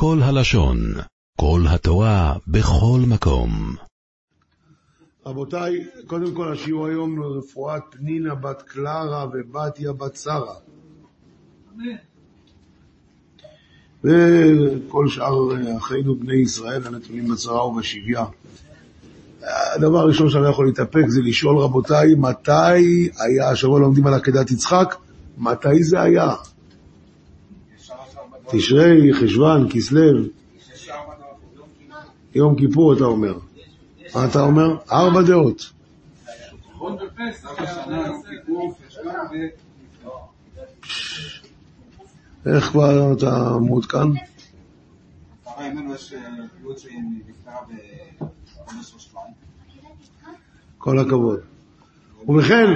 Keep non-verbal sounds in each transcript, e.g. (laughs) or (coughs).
כל הלשון, כל התורה, בכל מקום. רבותיי, קודם כל השיעור היום לרפואת פנינה בת קלרה ובתיה בת שרה. וכל שאר אחינו בני ישראל הנתונים בצרה ובשביה. הדבר הראשון שאני לא יכול להתאפק זה לשאול רבותיי, מתי היה, השבוע לומדים על עקדת יצחק, מתי זה היה? תשרי, חשוון, כסלו, יום כיפור אתה אומר. מה אתה אומר? ארבע דעות. איך כבר אתה מעודכן? כל הכבוד. ובכן,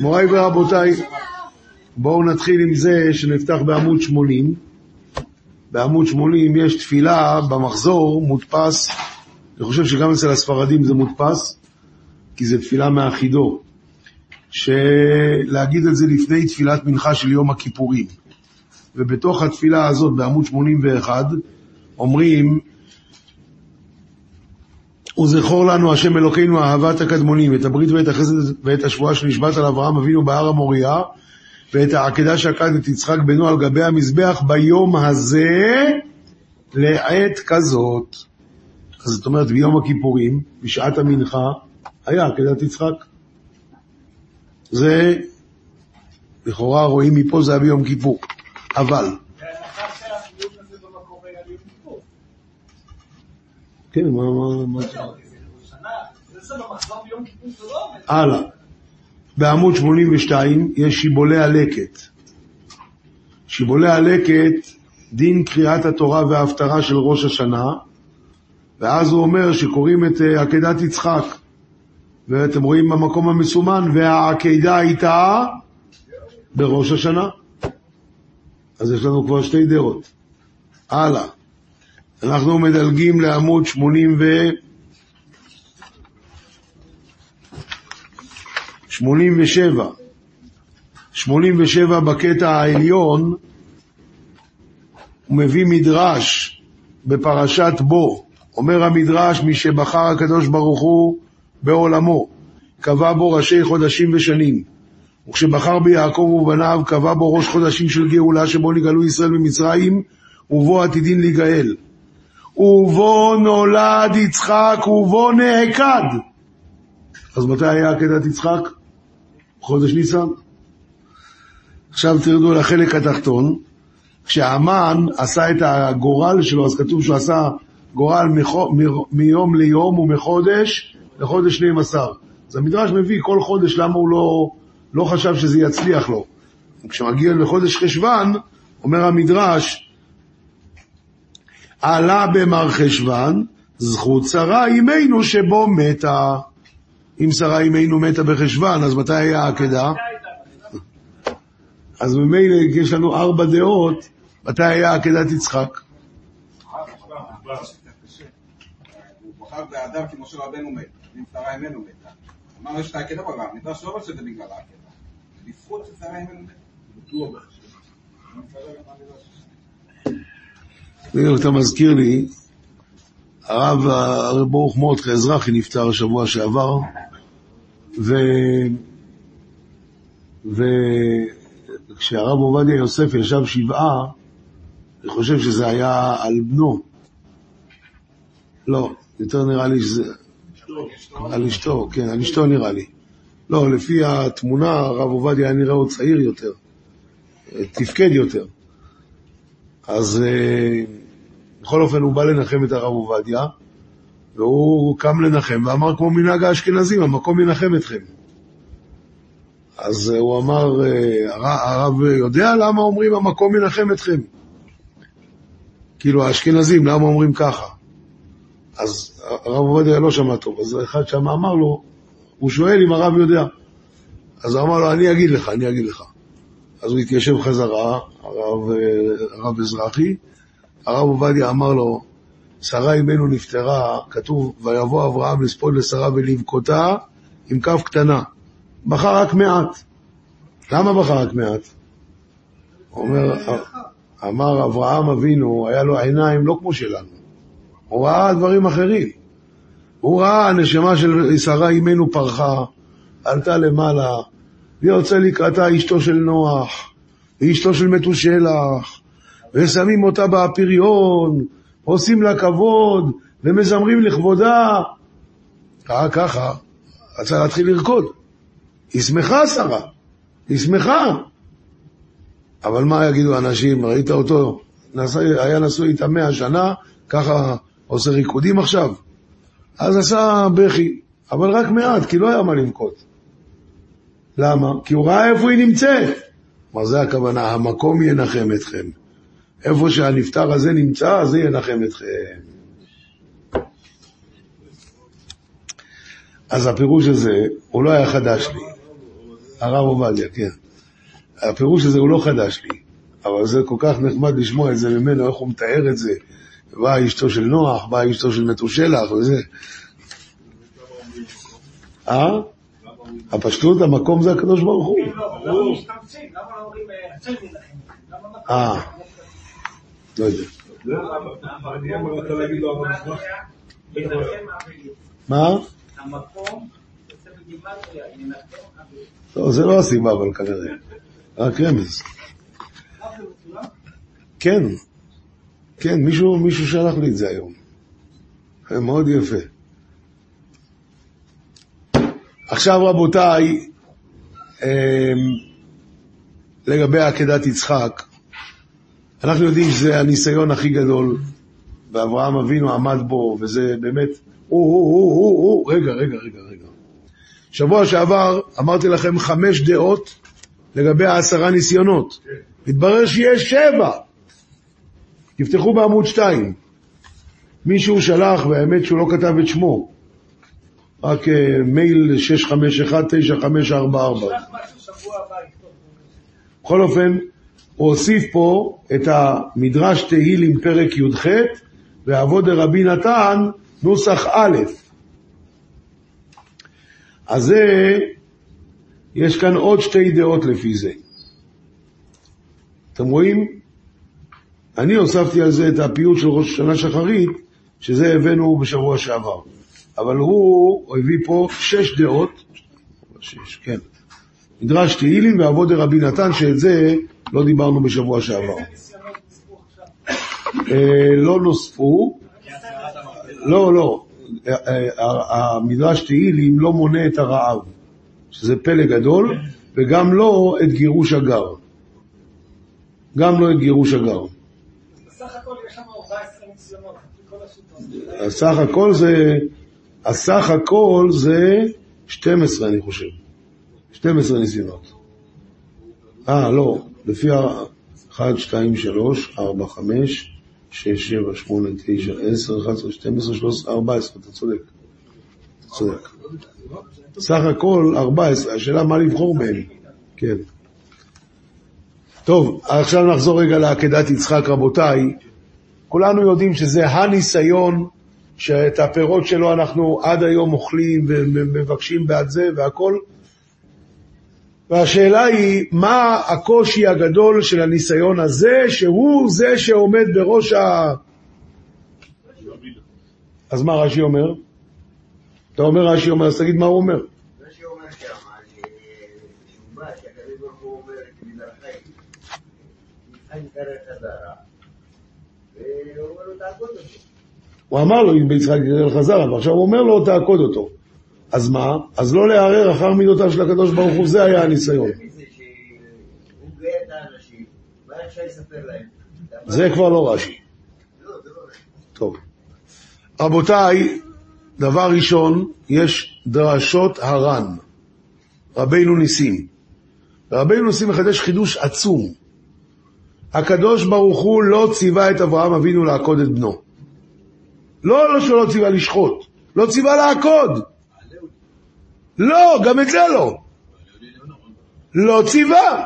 מוריי ורבותיי, בואו נתחיל עם זה שנפתח בעמוד 80. בעמוד 80 יש תפילה במחזור, מודפס, אני חושב שגם אצל הספרדים זה מודפס, כי זה תפילה מאחידו, שלהגיד את זה לפני תפילת מנחה של יום הכיפורים. ובתוך התפילה הזאת, בעמוד 81, אומרים, וזכור לנו השם אלוקינו אהבת הקדמונים, את הברית ואת החסד ואת השבועה שנשבעת על אברהם אבינו בהר המוריה, ואת העקדה שעקד את יצחק בנו על גבי המזבח ביום הזה לעת כזאת. אז זאת אומרת, ביום הכיפורים, בשעת המנחה, היה עקדת יצחק. זה, לכאורה רואים מפה זה היה ביום כיפור. אבל... כן, מה, מה, מה... הלאה. בעמוד 82 יש שיבולי הלקט. שיבולי הלקט, דין קריאת התורה וההפטרה של ראש השנה, ואז הוא אומר שקוראים את עקדת יצחק. ואתם רואים במקום המסומן, והעקדה הייתה בראש השנה. אז יש לנו כבר שתי דעות. הלאה. אנחנו מדלגים לעמוד 80 87. 87 בקטע העליון, הוא מביא מדרש בפרשת בו. אומר המדרש, מי שבחר הקדוש ברוך הוא בעולמו, קבע בו ראשי חודשים ושנים. וכשבחר ביעקב ובניו, קבע בו ראש חודשים של גאולה, שבו נגאלו ישראל ממצרים, ובו עתידין להיגאל. ובו נולד יצחק, ובו נעקד. אז מתי היה עקדת יצחק? חודש ניסן. עכשיו תרדו לחלק התחתון. כשהמן עשה את הגורל שלו, אז כתוב שהוא עשה גורל מחו, מ, מיום ליום ומחודש לחודש 12. אז המדרש מביא כל חודש למה הוא לא, לא חשב שזה יצליח לו. כשמגיע לחודש חשוון, אומר המדרש, עלה במר חשוון, זכות שרה אימנו שבו מתה. אם שרה אימנו מתה בחשוון, אז מתי היה העקדה? אז ממילא יש לנו ארבע דעות, מתי היה עקדת יצחק? מת, אם שרה אימנו מתה. אמר יש לא אומר שזה בגלל העקדה. בזכות ששרה אימנו מתה. בדיוק אתה מזכיר לי, הרב, הרב ברוך מורדכי אזרחי נפטר השבוע שעבר, ו... וכשהרב עובדיה יוסף ישב שבעה, אני חושב שזה היה על בנו. לא, יותר נראה לי שזה... על אשתו, כן, על אשתו נראה לי. לא, לפי התמונה, הרב עובדיה היה נראה עוד צעיר יותר, תפקד יותר. אז בכל אופן הוא בא לנחם את הרב עובדיה, והוא קם לנחם ואמר כמו מנהג האשכנזים, המקום ינחם אתכם. אז הוא אמר, הרב יודע למה אומרים המקום ינחם אתכם? כאילו האשכנזים, למה אומרים ככה? אז הרב עובדיה לא שמע טוב, אז אחד שם אמר לו, הוא שואל אם הרב יודע. אז הוא אמר לו, אני אגיד לך, אני אגיד לך. אז הוא התיישב חזרה, הרב, הרב אזרחי, הרב עובדיה אמר לו, שרה אמנו נפטרה, כתוב, ויבוא אברהם לספוד לשרה ולבכותה עם כף קטנה. בחר רק מעט. למה בחר רק מעט? אומר, אמר אברהם אבינו, היה לו עיניים לא כמו שלנו. הוא ראה דברים אחרים. הוא ראה הנשמה של שרה אימנו פרחה, עלתה למעלה, ויוצא לקראתה אשתו של נוח, ואשתו של מתושלח, ושמים אותה באפיריון, עושים לה כבוד, ומזמרים לכבודה. ראה ככה, רצה להתחיל לרקוד. היא שמחה, שרה, היא שמחה. אבל מה יגידו אנשים, ראית אותו, נסע, היה נשוי איתה מאה שנה, ככה עושה ריקודים עכשיו? אז עשה בכי, אבל רק מעט, כי לא היה מה לבכות. למה? כי הוא ראה איפה היא נמצאת. מה זה הכוונה? המקום ינחם אתכם. איפה שהנפטר הזה נמצא, זה ינחם אתכם. אז הפירוש הזה, הוא לא היה חדש לי. הרב עובדיה, כן. הפירוש הזה הוא לא חדש לי, אבל זה כל כך נחמד לשמוע את זה ממנו, איך הוא מתאר את זה. באה אשתו של נוח, באה אשתו של מתושלח וזה. אה? הפשטות, המקום זה הקדוש ברוך הוא. אה, לא יודע. מה? לא, זה לא הסיבה, אבל כנראה. רק רמז. כן, כן, מישהו, מישהו שלח לי את זה היום. מאוד יפה. עכשיו רבותיי, אמ, לגבי עקדת יצחק, אנחנו יודעים שזה הניסיון הכי גדול, ואברהם אבינו עמד בו, וזה באמת, הוא, הוא, הוא, הוא, הוא, רגע, רגע, רגע, רגע. שבוע שעבר אמרתי לכם חמש דעות לגבי העשרה ניסיונות. מתברר שיש שבע. תפתחו בעמוד שתיים. מישהו שלח, והאמת שהוא לא כתב את שמו, רק uh, מייל 651-9544. בכל אופן, הוא הוסיף פה את המדרש תהילים פרק י"ח, ועבוד רבי נתן, נוסח א'. אז זה, יש כאן עוד שתי דעות לפי זה. אתם רואים? אני הוספתי על זה את הפיוט של ראש השנה שחרית, שזה הבאנו בשבוע שעבר. אבל הוא הביא פה שש דעות, שש, כן. מדרש תהילים ועבוד רבי נתן, שאת זה לא דיברנו בשבוע שעבר. אה, לא נוספו, לא, לא, אה, אה, המדרש תהילים לא מונה את הרעב, שזה פלא גדול, וגם לא את גירוש הגר. גם לא את גירוש הגר. בסך הכל יש שם 14 ניסיונות, כל השיטות. הסך הכל זה, הסך הכל זה 12 אני חושב, 12 ניסיונות. אה, לא, לפי ה... 1, 2, 3, 4, 5, 6, 7, 8, 9, 10, 11, 12, 13, 14, אתה צודק. אתה צודק. סך הכל 14, השאלה מה לבחור בהם. כן. טוב, עכשיו נחזור רגע לעקדת יצחק, רבותיי. כולנו יודעים שזה הניסיון, שאת הפירות שלו אנחנו עד היום אוכלים ומבקשים בעד זה והכל. והשאלה היא, מה הקושי הגדול של הניסיון הזה, שהוא זה שעומד בראש ה... אז מה רש"י אומר? אתה אומר רש"י אומר, אז תגיד מה הוא אומר. רש"י אומר שם, על, אה, שהוא בא, שהקדוש ברוך הוא אמר לו, אם ביצחק יגרר חזרה, ועכשיו הוא אומר לו, תעקוד אותו. אז מה? אז לא לערער אחר מידותיו של הקדוש ברוך הוא, זה היה הניסיון. זה כבר לא רש"י. לא, לא רש"י. טוב. רבותיי, דבר ראשון, יש דרשות הר"ן, רבינו ניסים. רבינו ניסים מחדש חידוש עצום. הקדוש ברוך הוא לא ציווה את אברהם אבינו לעקוד את בנו. לא, לא שלא ציווה לשחוט, לא ציווה לעקוד. לא, גם את זה לא. לא ציווה.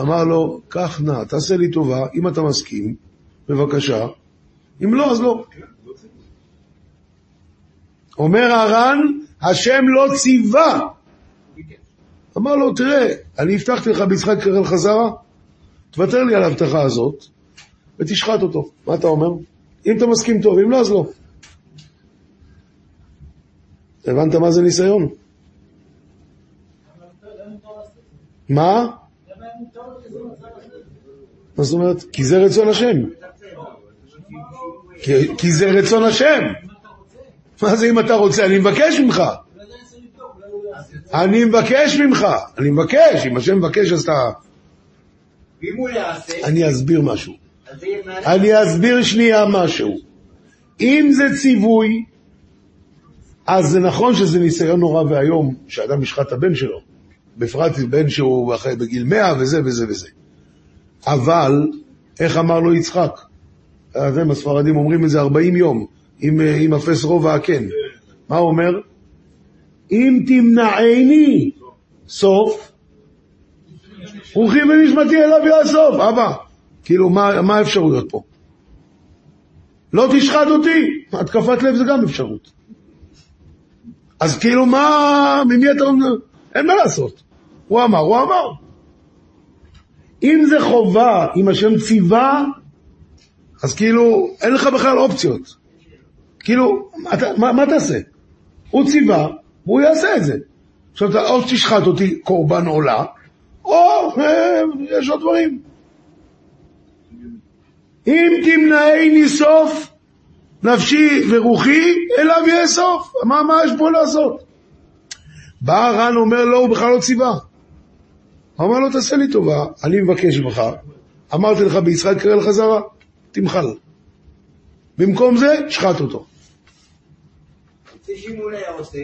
אמר לו, קח נא, תעשה לי טובה, אם אתה מסכים, בבקשה. אם לא, אז לא. אומר הר"ן, השם לא ציווה. אמר לו, תראה, אני הבטחתי לך ביצחק קרל חזרה, תוותר לי על ההבטחה הזאת ותשחט אותו. מה אתה אומר? אם אתה מסכים טוב, אם לא, אז לא. הבנת מה זה ניסיון? מה? מה זאת אומרת? כי זה רצון השם. כי, כי זה רצון השם. מה זה אם אתה רוצה? אני מבקש ממך. אני מבקש ממך. אני מבקש. אם השם מבקש אז אתה... אני אסביר משהו. אני אסביר שנייה משהו. אם זה ציווי, אז זה נכון שזה ניסיון נורא ואיום שאדם ישחט את הבן שלו. בפרט בן שהוא אחרי בגיל 100 וזה וזה וזה. אבל, איך אמר לו יצחק? אתם הספרדים אומרים את זה 40 יום, עם, אה, עם אפס רובע הקן. מה הוא אומר? אם תמנעני סוף, רוחי ונשמתי אליו יאסוף. אבא, כאילו, מה, מה האפשרויות פה? לא תשחט אותי. התקפת לב זה גם אפשרות. אז כאילו, מה, ממי אתה אומר? אין מה לעשות. הוא אמר, הוא אמר. אם זה חובה, אם השם ציווה, אז כאילו, אין לך בכלל אופציות. כאילו, אתה, מה, מה תעשה? הוא ציווה, והוא יעשה את זה. עכשיו, אתה או תשחט אותי קורבן עולה, או אה, יש עוד דברים. אם תמנעני סוף נפשי ורוחי, אליו יאסוף. מה, מה יש פה לעשות? בא הר"ן אומר לו, הוא בכלל לא ציווה. הוא אמר לו, תעשה לי טובה, אני מבקש ממך, אמרתי לך ביצחק קרא לך זרה, תמחל. במקום זה, שחט אותו. זה שאם הוא לא היה עושה,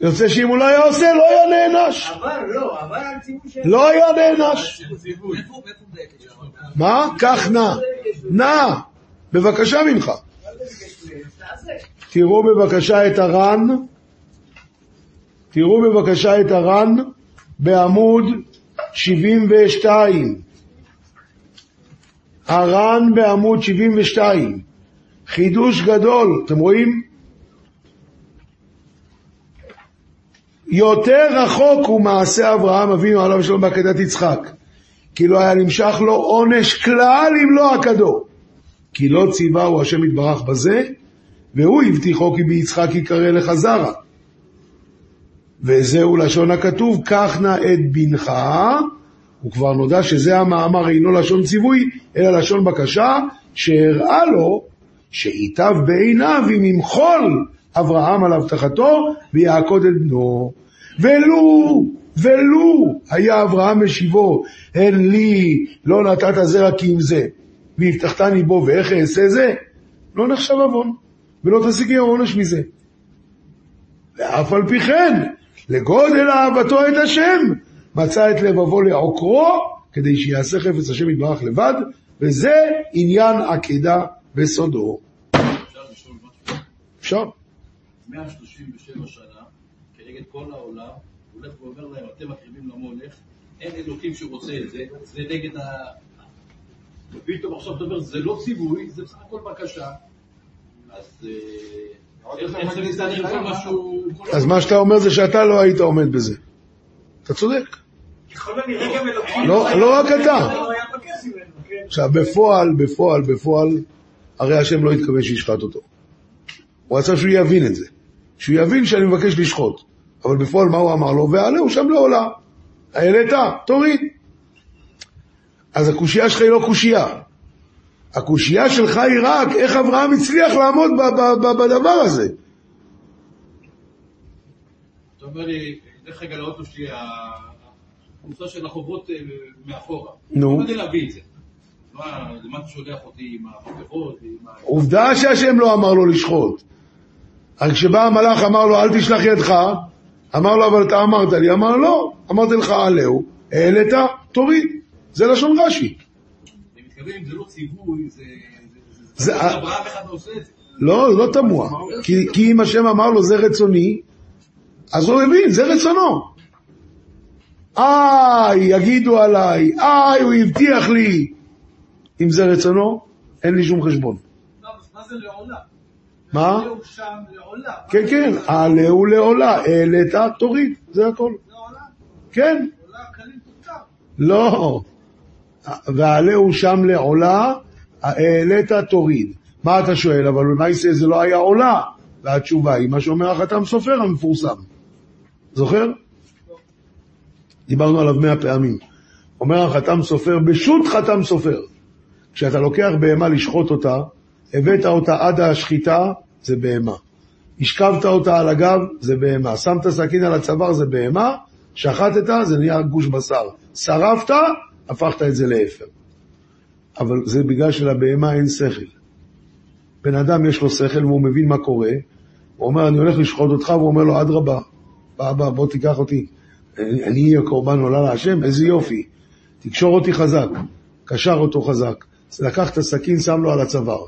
יוצא שאם הוא לא היה עושה, לא היה נענש. עבר, לא, עבר על ציווי של... לא היה נענש. מה? קח נא. נא. בבקשה ממך. תראו בבקשה את הר"ן, תראו בבקשה את הר"ן בעמוד 72. הר"ן בעמוד 72. חידוש גדול, אתם רואים? יותר רחוק הוא מעשה אברהם אבינו עליו השלום בעקדת יצחק, כי לא היה נמשך לו עונש כלל אם לא עקדו. כי לא ציווהו השם יתברך בזה, והוא הבטיחו כי ביצחק יקרא לך זרע. וזהו לשון הכתוב, קח נא את בנך, וכבר נודע שזה המאמר אינו לשון ציווי, אלא לשון בקשה, שהראה לו שייטב בעיניו אם ימחול אברהם על הבטחתו ויעקוד את בנו. ולו, ולו היה אברהם משיבו, הן לי לא נתת זרע כי אם זה, והבטחתני בו ואיך אעשה זה, לא נחשב עוון, ולא תשיגי עונש מזה. ואף על פי כן, לגודל אהבתו את השם, מצא את לבבו לעוקרו, כדי שיעשה חפץ השם יתברך לבד, וזה עניין עקדה בסודו. אפשר לשאול משהו? אפשר? 137 שנה, כנגד כל העולם, הולך ואומר להם, אתם מקריבים למולך, אין אלוקים שרוצה את זה, זה נגד ה... ופתאום עכשיו אתה אומר, זה לא ציווי, זה בסך הכל בקשה. אז אה, אז מה שאתה אומר זה שאתה לא היית עומד בזה. אתה צודק. לא, לא רק אתה. הוא מבקש ממנו, כן. עכשיו, בפועל, בפועל, בפועל, הרי השם לא התכוון שישחט אותו. הוא רצה שהוא יבין את זה. שהוא יבין שאני מבקש לשחוט. אבל בפועל מה הוא אמר לו? ועלהו שם לעולה. העלית, תוריד. אז הקושייה שלך היא לא קושייה. הקושייה שלך היא רק איך אברהם הצליח לעמוד בדבר הזה. אתה אומר לי, דרך רגע לאוטו שלי, הקבוצה של החובות אה, מאחורה. נו. לא יודע להביא את זה. מה, למה אתה שולח אותי עם המפתחות. עובדה שהשם לא אמר לו לשחוט. רק כשבא המלאך אמר לו אל תשלח ידך, אמר לו אבל אתה אמרת לי, אמר לא, אמרתי לך עלהו, העלית, תוריד. זה לשון רש"י. אני מתכוון, אם זה לא ציווי, זה... זה-. אברהם אחד לא עושה את זה. לא, לא תמוה. כי, אם השם אמר לו זה רצוני, אז הוא הבין, זה רצונו. איי, יגידו עליי, איי, הוא הבטיח לי. אם זה רצונו, אין לי שום חשבון. לא, מה זה לעולה? מה? כן, כן, עלהו לעולה, העלית, תוריד, זה הכל. לעולה? כן. לא. ועלהו שם לעולה, העלית תוריד. מה אתה שואל? אבל למעשה זה לא היה עולה. והתשובה היא מה שאומר החתם סופר המפורסם. זוכר? דיברנו עליו מאה פעמים. אומר החתם סופר, בשו"ת חתם סופר. כשאתה לוקח בהמה לשחוט אותה, הבאת אותה עד השחיטה, זה בהמה. השכבת אותה על הגב, זה בהמה. שמת סכין על הצוואר, זה בהמה. שחטת, זה נהיה גוש בשר. שרפת, הפכת את זה לאפר. אבל זה בגלל שלבהמה אין שכל. בן אדם יש לו שכל והוא מבין מה קורה, הוא אומר, אני הולך לשחוט אותך, והוא אומר לו, אדרבה, בא, בוא תיקח אותי. אני אהיה קורבן עולה להשם, איזה יופי. תקשור אותי חזק. קשר אותו חזק. לקח את הסכין, שם לו על הצוואר.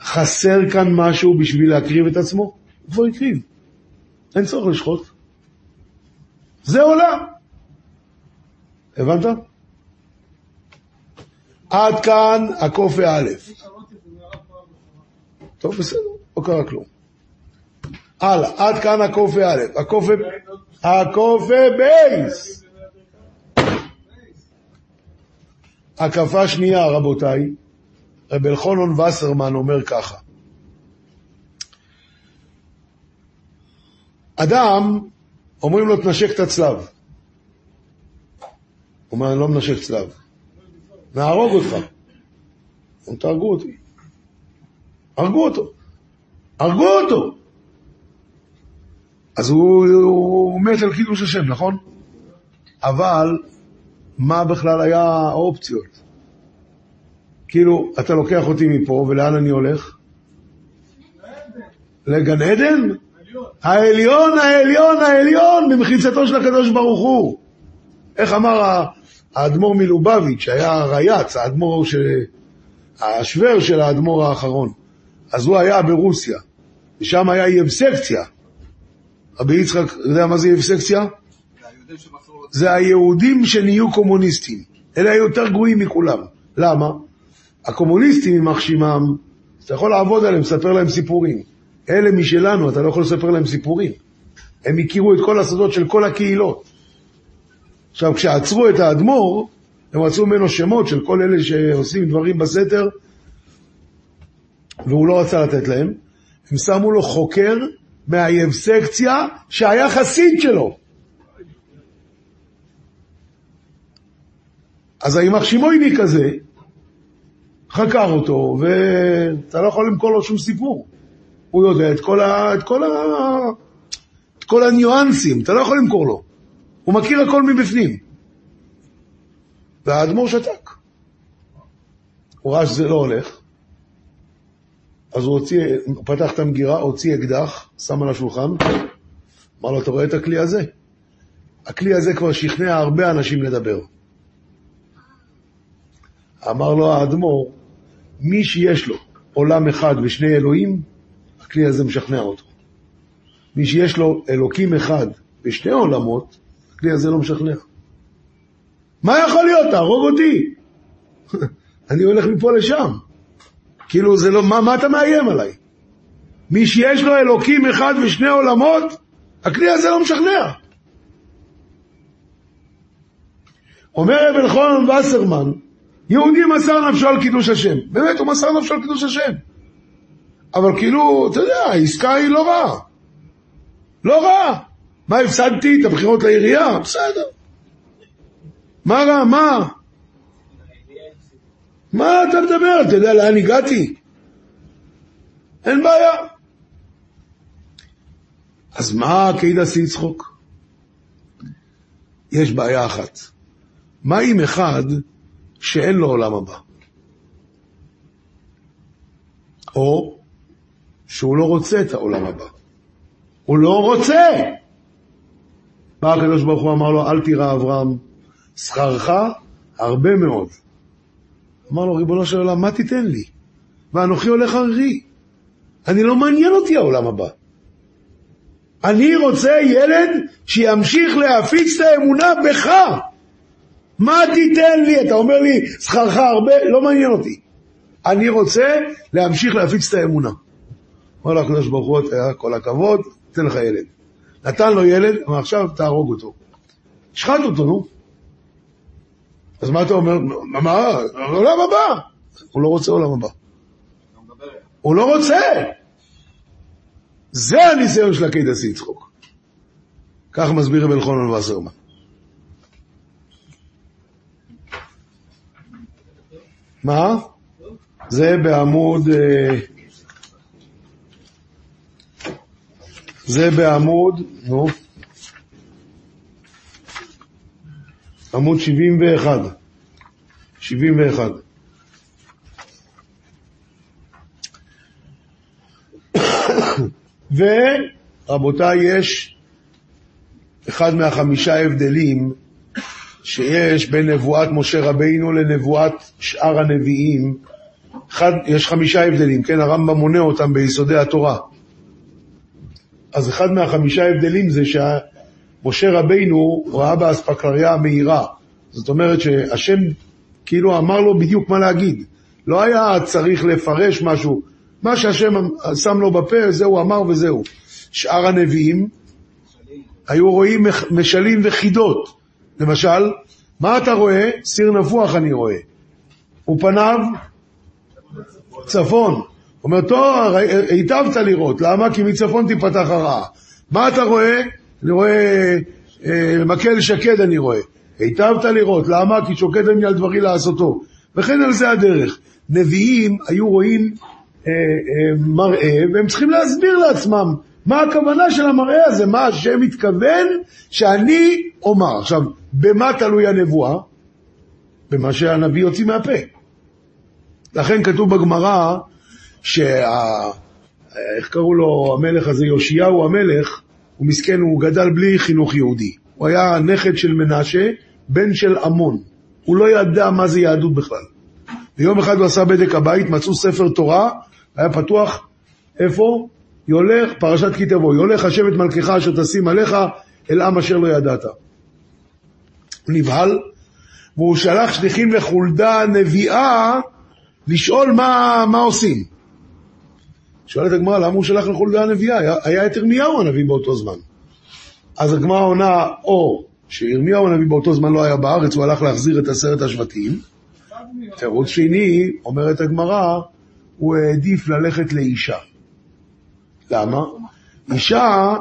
חסר כאן משהו בשביל להקריב את עצמו? הוא כבר הקריב. אין צורך לשחוט. זה עולה. הבנת? עד כאן הקוף א'. טוב, בסדר, לא קרה כלום. הלאה, עד כאן הקוף א', הקוף הקוף בייס. הקפה שנייה, רבותיי, רב אלחונון וסרמן אומר ככה: אדם, אומרים לו תנשק את הצלב. הוא אומר, אני לא מנשק צלב. נהרוג אותך. הם תהרגו אותי. הרגו אותו. הרגו אותו. אז הוא, הוא מת על קידוש השם, נכון? אבל מה בכלל היה האופציות? כאילו, אתה לוקח אותי מפה, ולאן אני הולך? לגן עדן? העליון, העליון, העליון, במחיצתו של הקדוש ברוך הוא. איך אמר האדמו"ר מלובביץ', שהיה רייץ, האדמו"ר, ש... השוור של האדמו"ר האחרון. אז הוא היה ברוסיה, ושם היה יבסקציה. רבי יצחק, יודע מה זה יבסקציה? זה היהודים שנהיו קומוניסטים. אלה היו יותר גרועים מכולם. למה? הקומוניסטים, יימח שמם, אתה יכול לעבוד עליהם, לספר להם סיפורים. אלה משלנו, אתה לא יכול לספר להם סיפורים. הם הכירו את כל הסודות של כל הקהילות. עכשיו, כשעצרו את האדמו"ר, הם רצו ממנו שמות של כל אלה שעושים דברים בסתר, והוא לא רצה לתת להם. הם שמו לו חוקר מהיבסקציה שהיה חסיד שלו. אז הימח שמעוני כזה חקר אותו, ואתה לא יכול למכור לו שום סיפור. הוא יודע את כל, ה... את כל, ה... את כל הניואנסים, אתה לא יכול למכור לו. הוא מכיר הכל מבפנים. והאדמו"ר שתק. הוא ראה שזה לא הולך, אז הוא הוציא, הוא פתח את המגירה, הוציא אקדח, שם על השולחן, אמר לו, אתה רואה את הכלי הזה? הכלי הזה כבר שכנע הרבה אנשים לדבר. אמר לו האדמו"ר, מי שיש לו עולם אחד ושני אלוהים, הכלי הזה משכנע אותו. מי שיש לו אלוקים אחד ושני עולמות, הכלי הזה לא משכנע. מה יכול להיות? תהרוג אותי. (laughs) אני הולך מפה לשם. כאילו, זה לא, מה, מה אתה מאיים עליי? מי שיש לו אלוקים אחד ושני עולמות, הכלי הזה לא משכנע. אומר אבן חונן וסרמן, יהודי מסר נפשו על קידוש השם. באמת, הוא מסר נפשו על קידוש השם. אבל כאילו, אתה יודע, העסקה היא לא רעה. לא רעה. מה הפסדתי? את הבחירות לעירייה? בסדר. מה רע? מה? מה אתה מדבר? אתה יודע לאן הגעתי? אין בעיה. אז מה כדאי עשי צחוק? יש בעיה אחת. מה עם אחד שאין לו עולם הבא? או שהוא לא רוצה את העולם הבא. הוא לא רוצה! בא הקדוש ברוך הוא אמר לו, אל תירא אברהם, שכרך הרבה מאוד. אמר לו, ריבונו של עולם, מה תיתן לי? ואנוכי הולך ערירי. אני לא מעניין אותי העולם הבא. אני רוצה ילד שימשיך להפיץ את האמונה בך. מה תיתן לי? אתה אומר לי, שכרך הרבה? לא מעניין אותי. אני רוצה להמשיך להפיץ את האמונה. אומר לו הקדוש ברוך הוא, כל הכבוד, תן לך ילד. נתן לו ילד, אמר עכשיו תהרוג אותו. שחט אותו, נו. אז מה אתה אומר? מה? עולם הבא. הוא לא רוצה עולם הבא. הוא לא רוצה. זה הניסיון של עקיד עשי צחוק. כך מסביר רב אלחונן וסרמן. מה? זה בעמוד... זה בעמוד, נו, עמוד 71. 71. (coughs) ורבותיי, יש אחד מהחמישה הבדלים שיש בין נבואת משה רבינו לנבואת שאר הנביאים. אחד, יש חמישה הבדלים, כן? הרמב"ם מונה אותם ביסודי התורה. אז אחד מהחמישה הבדלים זה שמשה רבינו ראה באספקלריה המהירה. זאת אומרת שהשם כאילו אמר לו בדיוק מה להגיד. לא היה צריך לפרש משהו. מה שהשם שם לו בפה, זהו אמר וזהו. שאר הנביאים היו רואים משלים וחידות. למשל, מה אתה רואה? סיר נפוח אני רואה. ופניו צפון. אומר, טוב, היטבת לראות, למה? כי מצפון תיפתח הרעה. מה אתה רואה? אני רואה אה, מקל שקד אני רואה. היטבת לראות, למה? כי שוקד אני על דברי לעשותו. וכן על זה הדרך. נביאים היו רואים אה, אה, מראה, והם צריכים להסביר לעצמם מה הכוונה של המראה הזה, מה השם מתכוון שאני אומר. עכשיו, במה תלוי הנבואה? במה שהנביא יוציא מהפה. לכן כתוב בגמרא, שה... איך קראו לו המלך הזה, יאשיהו המלך, הוא מסכן, הוא גדל בלי חינוך יהודי. הוא היה נכד של מנשה, בן של עמון. הוא לא ידע מה זה יהדות בכלל. ויום אחד הוא עשה בדק הבית, מצאו ספר תורה, היה פתוח, איפה? יולך, פרשת כי תבוא, יולך השם את מלכך אשר תשים עליך אל עם אשר לא ידעת. הוא נבהל, והוא שלח שליחים לחולדה הנביאה לשאול מה, מה עושים. שואלת הגמרא, למה הוא שלח לחולדה הנביאה? היה, את ירמיהו הנביא באותו זמן. אז הגמרא עונה, או שירמיהו הנביא באותו זמן לא היה בארץ, הוא הלך להחזיר את עשרת השבטים. תירוץ שני, אומרת הגמרא, הוא העדיף ללכת לאישה. למה? אישה,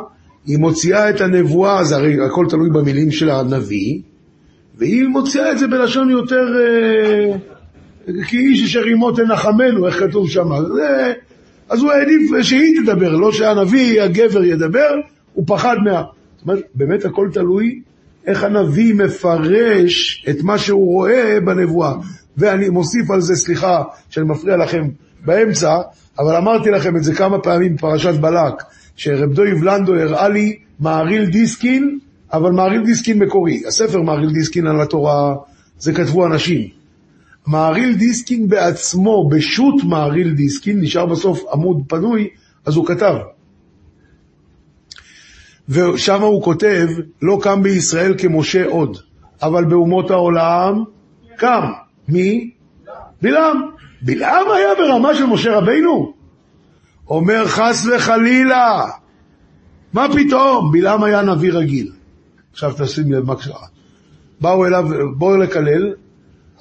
היא מוציאה את הנבואה, זה הרי הכל תלוי במילים של הנביא, והיא מוציאה את זה בלשון יותר... אה, כי איש אשר עמו תנחמנו, איך כתוב שם. זה, אז הוא העדיף שהיא תדבר, לא שהנביא, הגבר ידבר, הוא פחד מה... זאת אומרת, באמת הכל תלוי איך הנביא מפרש את מה שהוא רואה בנבואה. ואני מוסיף על זה, סליחה שאני מפריע לכם באמצע, אבל אמרתי לכם את זה כמה פעמים בפרשת בלק, שרב דויב לנדו הראה לי מעריל דיסקין, אבל מהרי"ל דיסקין מקורי. הספר מהרי"ל דיסקין על התורה, זה כתבו אנשים. מהרי"ל דיסקין בעצמו, בשו"ת מהרי"ל דיסקין, נשאר בסוף עמוד פנוי, אז הוא כתב. ושם הוא כותב, לא קם בישראל כמשה עוד, אבל באומות העולם קם. מי? בלעם. בלעם היה ברמה של משה רבינו? אומר חס וחלילה, מה פתאום? בלעם היה נביא רגיל. עכשיו תשים לב מה קרה. באו אליו, בואו לקלל,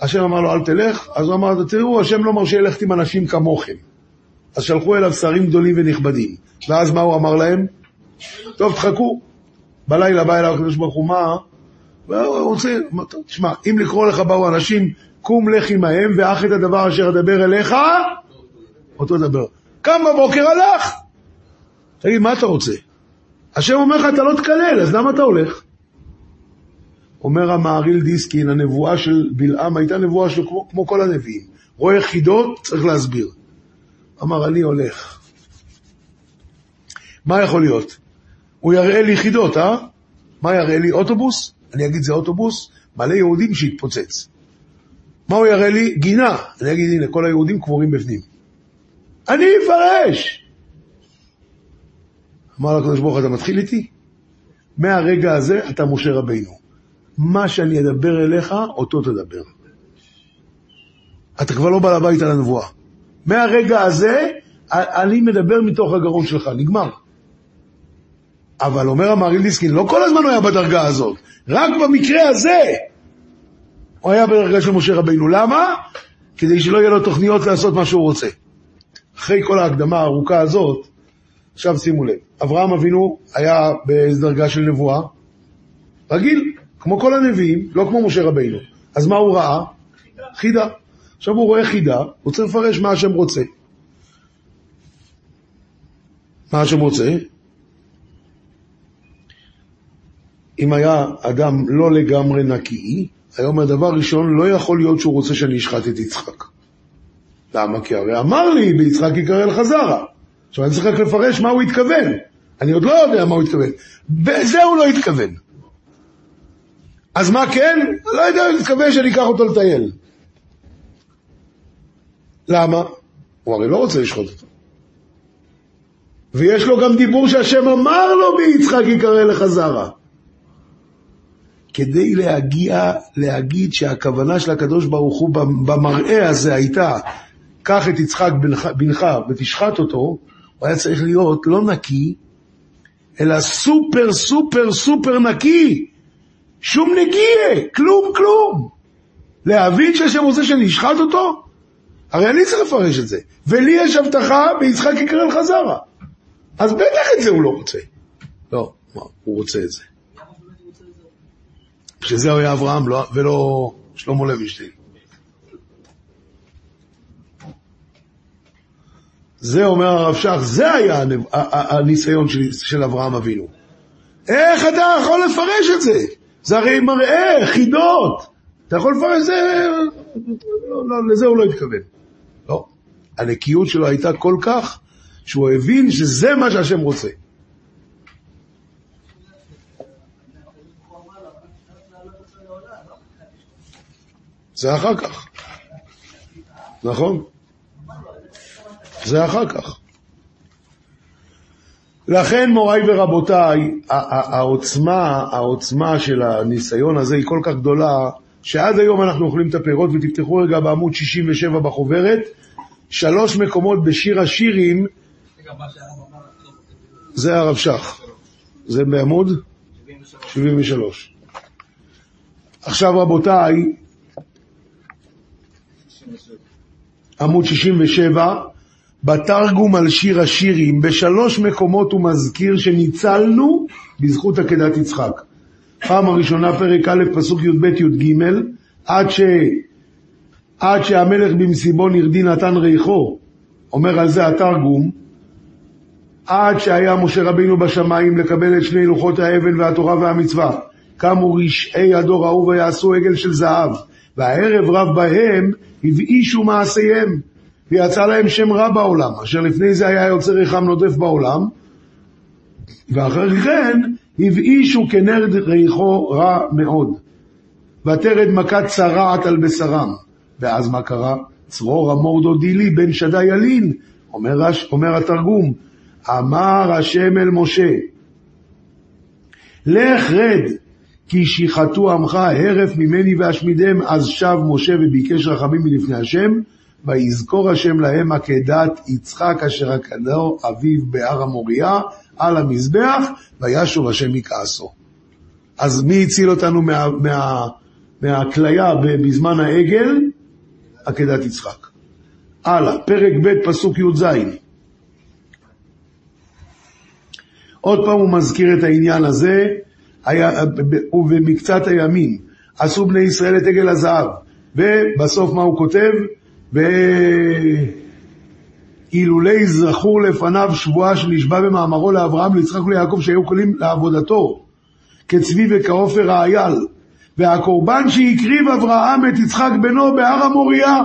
השם אמר לו אל תלך, אז הוא אמר, תראו, השם לא מרשה ללכת עם אנשים כמוכם. אז שלחו אליו שרים גדולים ונכבדים. ואז מה הוא אמר להם? טוב, תחכו. בלילה בא אליו הקדוש ברוך הוא, מה? והוא רוצה, תשמע, אם לקרוא לך באו אנשים, קום לך עמהם, ואח את הדבר אשר אדבר אליך, אותו דבר. קם בבוקר הלך. תגיד, מה אתה רוצה? השם אומר לך, אתה לא תקלל, אז למה אתה הולך? אומר המהריל דיסקין, הנבואה של בלעם הייתה נבואה שלו כמו, כמו כל הנביאים. רואה חידות, צריך להסביר. אמר, אני הולך. מה יכול להיות? הוא יראה לי חידות, אה? מה יראה לי? אוטובוס? אני אגיד זה אוטובוס, מלא יהודים שהתפוצץ. מה הוא יראה לי? גינה. אני אגיד, הנה, כל היהודים קבורים בפנים. אני אפרש! אמר לקדוש ברוך אתה מתחיל איתי? מהרגע הזה אתה משה רבינו. מה שאני אדבר אליך, אותו תדבר. אתה כבר לא בעל הבית על הנבואה. מהרגע הזה, אני מדבר מתוך הגרון שלך, נגמר. אבל אומר המהריל דיסקין, לא כל הזמן הוא היה בדרגה הזאת, רק במקרה הזה. הוא היה בדרגה של משה רבינו. למה? כדי שלא יהיה לו תוכניות לעשות מה שהוא רוצה. אחרי כל ההקדמה הארוכה הזאת, עכשיו שימו לב, אברהם אבינו היה באיזו דרגה של נבואה? רגיל, כמו כל הנביאים, לא כמו משה רבינו. אז מה הוא ראה? חידה. עכשיו הוא רואה חידה, הוא צריך לפרש מה השם רוצה. מה השם רוצה? אם היה אדם לא לגמרי נקי, היה אומר, דבר ראשון, לא יכול להיות שהוא רוצה שאני אשחט את יצחק. למה? כי הרי אמר לי, ביצחק יקרא לך זרע. עכשיו אני צריך רק לפרש מה הוא התכוון. אני עוד לא יודע מה הוא התכוון. בזה הוא לא התכוון. אז מה כן? לא יודע, הוא התכוון שאני אקח אותו לטייל. למה? הוא הרי לא רוצה לשחוט אותו. ויש לו גם דיבור שהשם אמר לו ביצחק יקרא לך זרע. כדי להגיע, להגיד שהכוונה של הקדוש ברוך הוא במראה הזה הייתה, קח את יצחק בנך, בנך ותשחט אותו, הוא היה צריך להיות לא נקי, אלא סופר סופר סופר נקי. שום נגיע, כלום כלום. להבין שהשם רוצה שאני אשחט אותו? הרי אני צריך לפרש את זה. ולי יש הבטחה, ויצחק יקרא לך זרע. אז בטח את זה הוא לא רוצה. לא, הוא רוצה את זה. בשביל זה הוא היה אברהם לא, ולא שלמה לוינשטיין. זה אומר הרב שך, זה היה הניסיון של אברהם אבינו. איך אתה יכול לפרש את זה? זה הרי מראה, חידות. אתה יכול לפרש זה, לא, לא, לזה הוא לא התכוון. לא. הנקיות שלו הייתה כל כך, שהוא הבין שזה מה שהשם רוצה. זה אחר כך. נכון? זה אחר כך. לכן מוריי ורבותיי, העוצמה, העוצמה של הניסיון הזה היא כל כך גדולה, שעד היום אנחנו אוכלים את הפירות, ותפתחו רגע בעמוד 67 בחוברת, שלוש מקומות בשיר השירים, זה הרב שך, זה בעמוד? 73. עכשיו רבותיי, עמוד 67, בתרגום על שיר השירים, בשלוש מקומות הוא מזכיר שניצלנו בזכות עקדת יצחק. פעם הראשונה פרק א', פסוק י"ב י"ג, עד, ש... עד שהמלך במסיבו נרדי נתן ריחו, אומר על זה התרגום, עד שהיה משה רבינו בשמיים לקבל את שני לוחות האבן והתורה והמצווה. קמו רשעי הדור ההוא ויעשו עגל של זהב, והערב רב בהם הבאישו מעשיהם, ויצא להם שם רע בעולם, אשר לפני זה היה יוצא ריחם נודף בעולם, ואחרי כן הבאישו כנרד ריחו רע מאוד. ותרד מכת צרעת על בשרם. ואז מה קרה? צרור המורדו דילי בן שדי ילין, אומר, אומר התרגום, אמר השם אל משה, לך רד, כי שיחתו עמך הרף ממני ואשמידם, אז שב משה וביקש רחמים מלפני השם, ויזכור השם להם עקדת יצחק אשר עקדו אביו בהר המוריה על המזבח, וישוב השם מכעסו. אז מי הציל אותנו מה, מה, מהכליה בזמן העגל? עקדת יצחק. הלאה, פרק ב' פסוק י"ז. עוד פעם הוא מזכיר את העניין הזה, היה, ובמקצת הימים עשו בני ישראל את עגל הזהב, ובסוף מה הוא כותב? ואילולי זכור לפניו שבועה שנשבע במאמרו לאברהם, ליצחק וליעקב שהיו קולים לעבודתו, כצבי וכעופר האייל, והקורבן שהקריב אברהם את יצחק בנו בהר המוריה.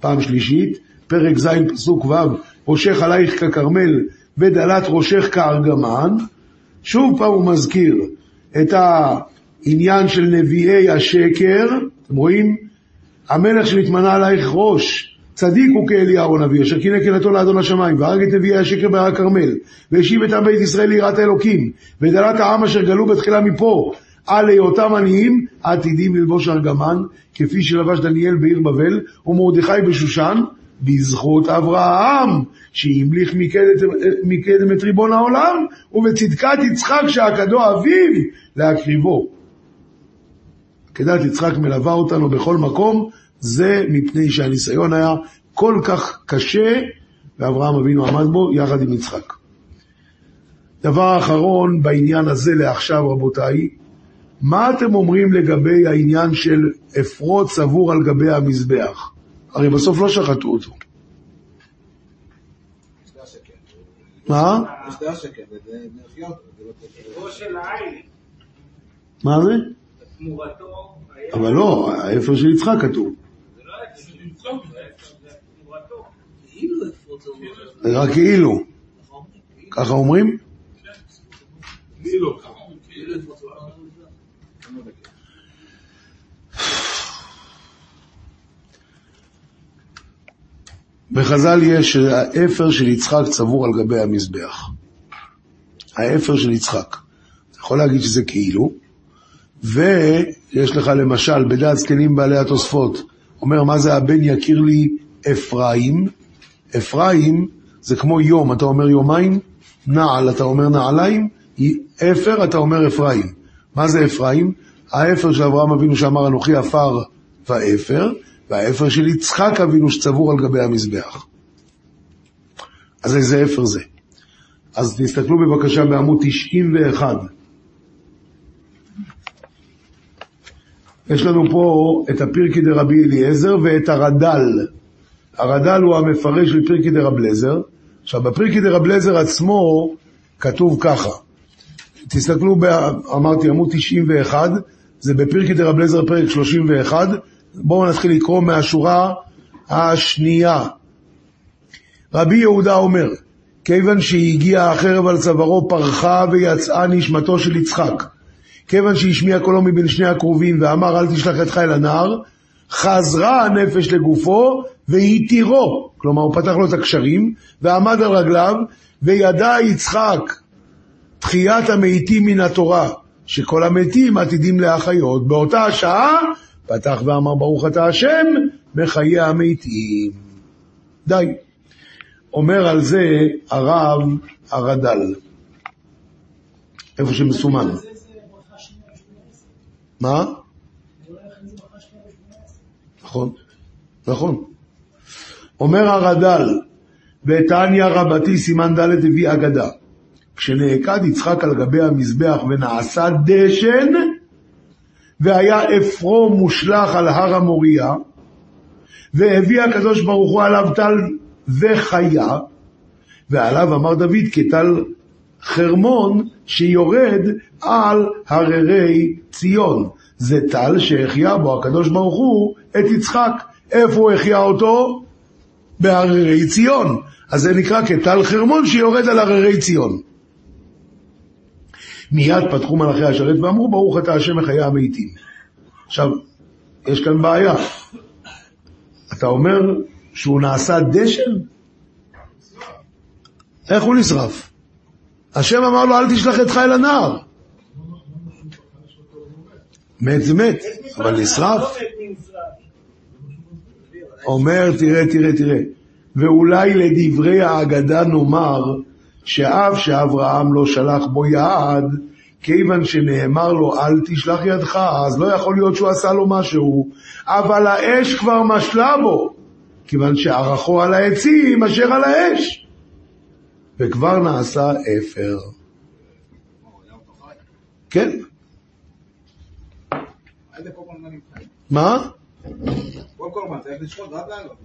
פעם שלישית, פרק ז' פסוק ו', ראשך עלייך ככרמל ודלת ראשך כארגמן, שוב פעם הוא מזכיר את העניין של נביאי השקר, אתם רואים? המלך שנתמנה עלייך ראש, צדיק הוא כאליהו הנביא, אשר קינא קנאתו לאדון השמיים, והרג את נביאי השקר בהר הכרמל, והשיב את עם בית ישראל ליראת האלוקים, ודלת העם אשר גלו בתחילה מפה, על היותם עניים, עתידים ללבוש ארגמן, כפי שלבש דניאל בעיר בבל, ומרדכי בשושן, בזכות אברהם, שהמליך מקדם, מקדם את ריבון העולם, ובצדקת יצחק שעקדו אביו להקריבו. עקדת יצחק מלווה אותנו בכל מקום, זה מפני שהניסיון היה כל כך קשה, ואברהם אבינו עמד בו יחד עם יצחק. דבר אחרון בעניין הזה לעכשיו, רבותיי, מה אתם אומרים לגבי העניין של אפרו צבור על גבי המזבח? הרי בסוף לא שחטו אותו. מה? יש דעה שכן. זה לא של העין, מה זה? תמורתו, אבל לא, האפר של יצחק כתוב. זה לא זה זה תמורתו. זה רק כאילו. ככה אומרים? בחז"ל יש שהאפר של יצחק צבור על גבי המזבח. האפר של יצחק. אתה יכול להגיד שזה כאילו, ויש לך למשל בדעת זקנים בעלי התוספות, אומר מה זה הבן יכיר לי אפרים, אפרים זה כמו יום, אתה אומר יומיים, נעל אתה אומר נעליים, אפר אתה אומר אפרים. מה זה אפרים? האפר של אברהם אבינו שאמר אנוכי עפר ואפר, והאפר של יצחק אבינו שצבור על גבי המזבח. אז איזה אפר זה? אז תסתכלו בבקשה בעמוד 91. יש לנו פה את הפירקי דרבי אליעזר ואת הרד"ל. הרד"ל הוא המפרש של פירקי דרב לזר. עכשיו, בפירקי דרב לזר עצמו כתוב ככה. תסתכלו, ב, אמרתי, עמוד 91, זה בפירקי דרב לזר פרק 31. בואו נתחיל לקרוא מהשורה השנייה. רבי יהודה אומר, כיוון שהגיע החרב על צווארו פרחה ויצאה נשמתו של יצחק. כיוון שהשמיע קולו מבין שני הקרובים ואמר אל תשלח ידך אל הנער, חזרה הנפש לגופו והתירו. כלומר, הוא פתח לו את הקשרים ועמד על רגליו, וידע יצחק תחיית המתים מן התורה, שכל המתים עתידים להחיות. באותה השעה פתח ואמר ברוך אתה השם מחיי המתים. די. אומר על זה הרב הרד"ל, איפה שמסומן. מה? נכון, נכון. אומר הרד"ל, בתניא רבתי סימן ד' הביא אגדה. כשנעקד יצחק על גבי המזבח ונעשה דשן, והיה אפרו מושלך על הר המוריה, והביא הקדוש ברוך הוא עליו טל וחיה, ועליו אמר דוד כטל חרמון שיורד על הררי ציון. זה טל שהחיה בו הקדוש ברוך הוא את יצחק. איפה הוא החיה אותו? בהררי ציון. אז זה נקרא כטל חרמון שיורד על הררי ציון. מיד פתחו מלאכי השרת ואמרו ברוך אתה השם מחיי המתים. עכשיו, יש כאן בעיה. אתה אומר שהוא נעשה דשן? איך הוא נשרף? השם אמר לו אל תשלח ידך אל הנער. מת זה מת, אבל נשרף? אומר תראה תראה תראה. ואולי לדברי האגדה נאמר שאף שאברהם לא שלח בו יד כיוון שנאמר לו אל תשלח ידך. אז לא יכול להיות שהוא עשה לו משהו. אבל האש כבר משלה בו כיוון שערכו על העצים אשר על האש וכבר נעשה אפר. כן. מה? לעלות.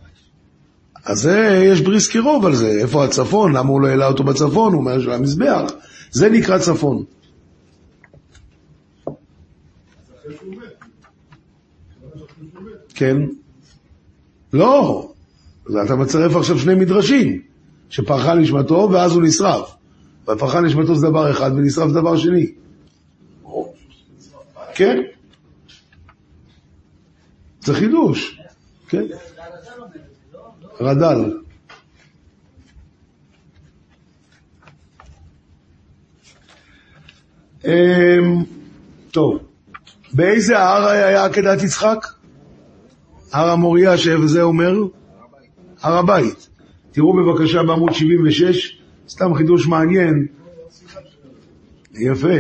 אז זה, יש בריס קירוב על זה. איפה הצפון? למה הוא לא העלה אותו בצפון? הוא אומר של המזבח. זה נקרא צפון. כן. לא. אתה מצרף עכשיו שני מדרשים. שפרחה נשמתו ואז הוא נשרף. ופרחה נשמתו זה דבר אחד ונשרף זה דבר שני. כן. זה חידוש. כן. רד"ל. אמ, טוב, באיזה הר היה עקדת יצחק? הר המוריה, שזה אומר? הר הבית. תראו בבקשה בעמוד 76, סתם חידוש מעניין. יפה.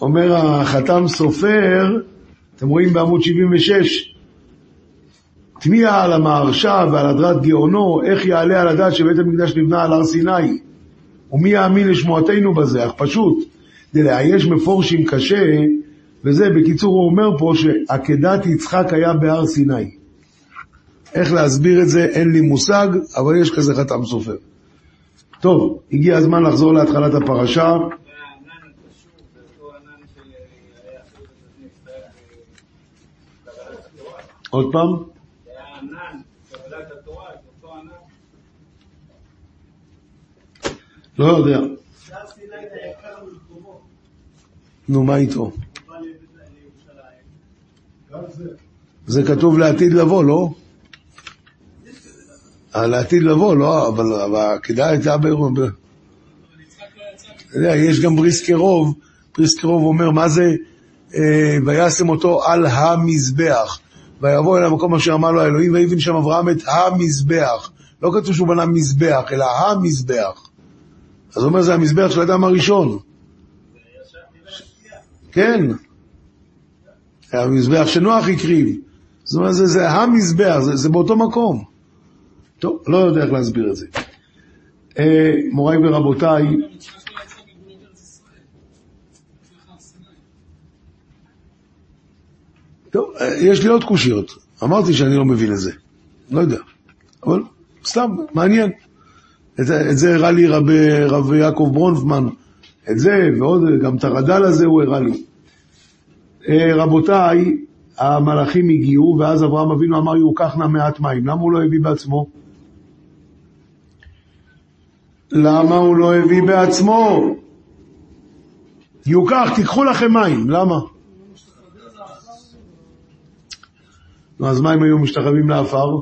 אומר החתם סופר, אתם רואים בעמוד 76, תמיהה על המהרשע ועל הדרת גאונו, איך יעלה על הדעת שבית המקדש נבנה על הר סיני? ומי יאמין לשמועתנו בזה? אך פשוט, דלאייש מפורשים קשה, וזה, בקיצור, הוא אומר פה שעקדת יצחק היה בהר סיני. איך להסביר את זה, אין לי מושג, אבל יש כזה חתם סופר. טוב, הגיע הזמן לחזור להתחלת הפרשה. עוד פעם. לא יודע. נו, מה איתו? זה כתוב לעתיד לבוא, לא? אה, לעתיד לבוא, לא, אבל העקדה הייתה ב... ב- אתה יודע, יש גם בריסקרוב, בריסקרוב אומר, מה זה אה, וישם אותו על המזבח, ויבוא אל המקום אשר אמר לו האלוהים, ויבן שם אברהם את המזבח. לא כתוב שהוא בנה מזבח, אלא המזבח. אז הוא אומר, זה המזבח של האדם הראשון. כן. המזבח שנוח הקריב. זאת אומרת, זה, זה המזבח, זה, זה באותו מקום. טוב, לא יודע איך להסביר את זה. אה, מוריי ורבותיי, טוב, אה, יש לי עוד קושיות. אמרתי שאני לא מבין את זה. לא יודע. אבל סתם, מעניין. את, את זה הראה לי רב, רב יעקב ברונפמן. את זה, ועוד, גם את הרד"ל הזה הוא הראה לי. אה, רבותיי, המלאכים הגיעו, ואז אברהם אבינו אמר, יוקח נא מעט מים. למה הוא לא הביא בעצמו? למה הוא לא הביא בעצמו? יוקח, תיקחו לכם מים. למה? אז מה אם היו משתחווים לעפר?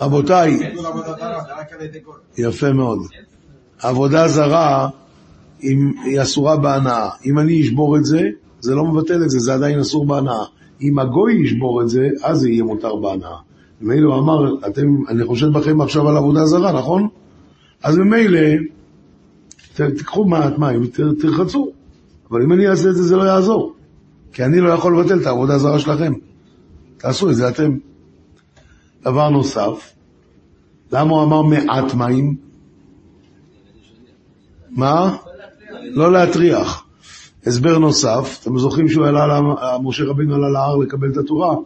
רבותיי. יפה מאוד. עבודה זרה היא אסורה בהנאה. אם אני אשבור את זה, זה לא מבטל את זה, זה עדיין אסור בהנאה. אם הגוי ישבור את זה, אז זה יהיה מותר בהנאה. ממילא הוא אמר, אתם, אני חושב בכם עכשיו על עבודה זרה, נכון? אז ממילא, תיקחו מעט מים, תרחצו. אבל אם אני אעשה את זה, זה לא יעזור. כי אני לא יכול לבטל את העבודה הזרה שלכם. תעשו את זה אתם. דבר נוסף, למה הוא אמר מעט מים? מה? לא להטריח. הסבר נוסף, אתם זוכרים שהוא עלה, לה- משה רבינו עלה להר לקבל את התורה?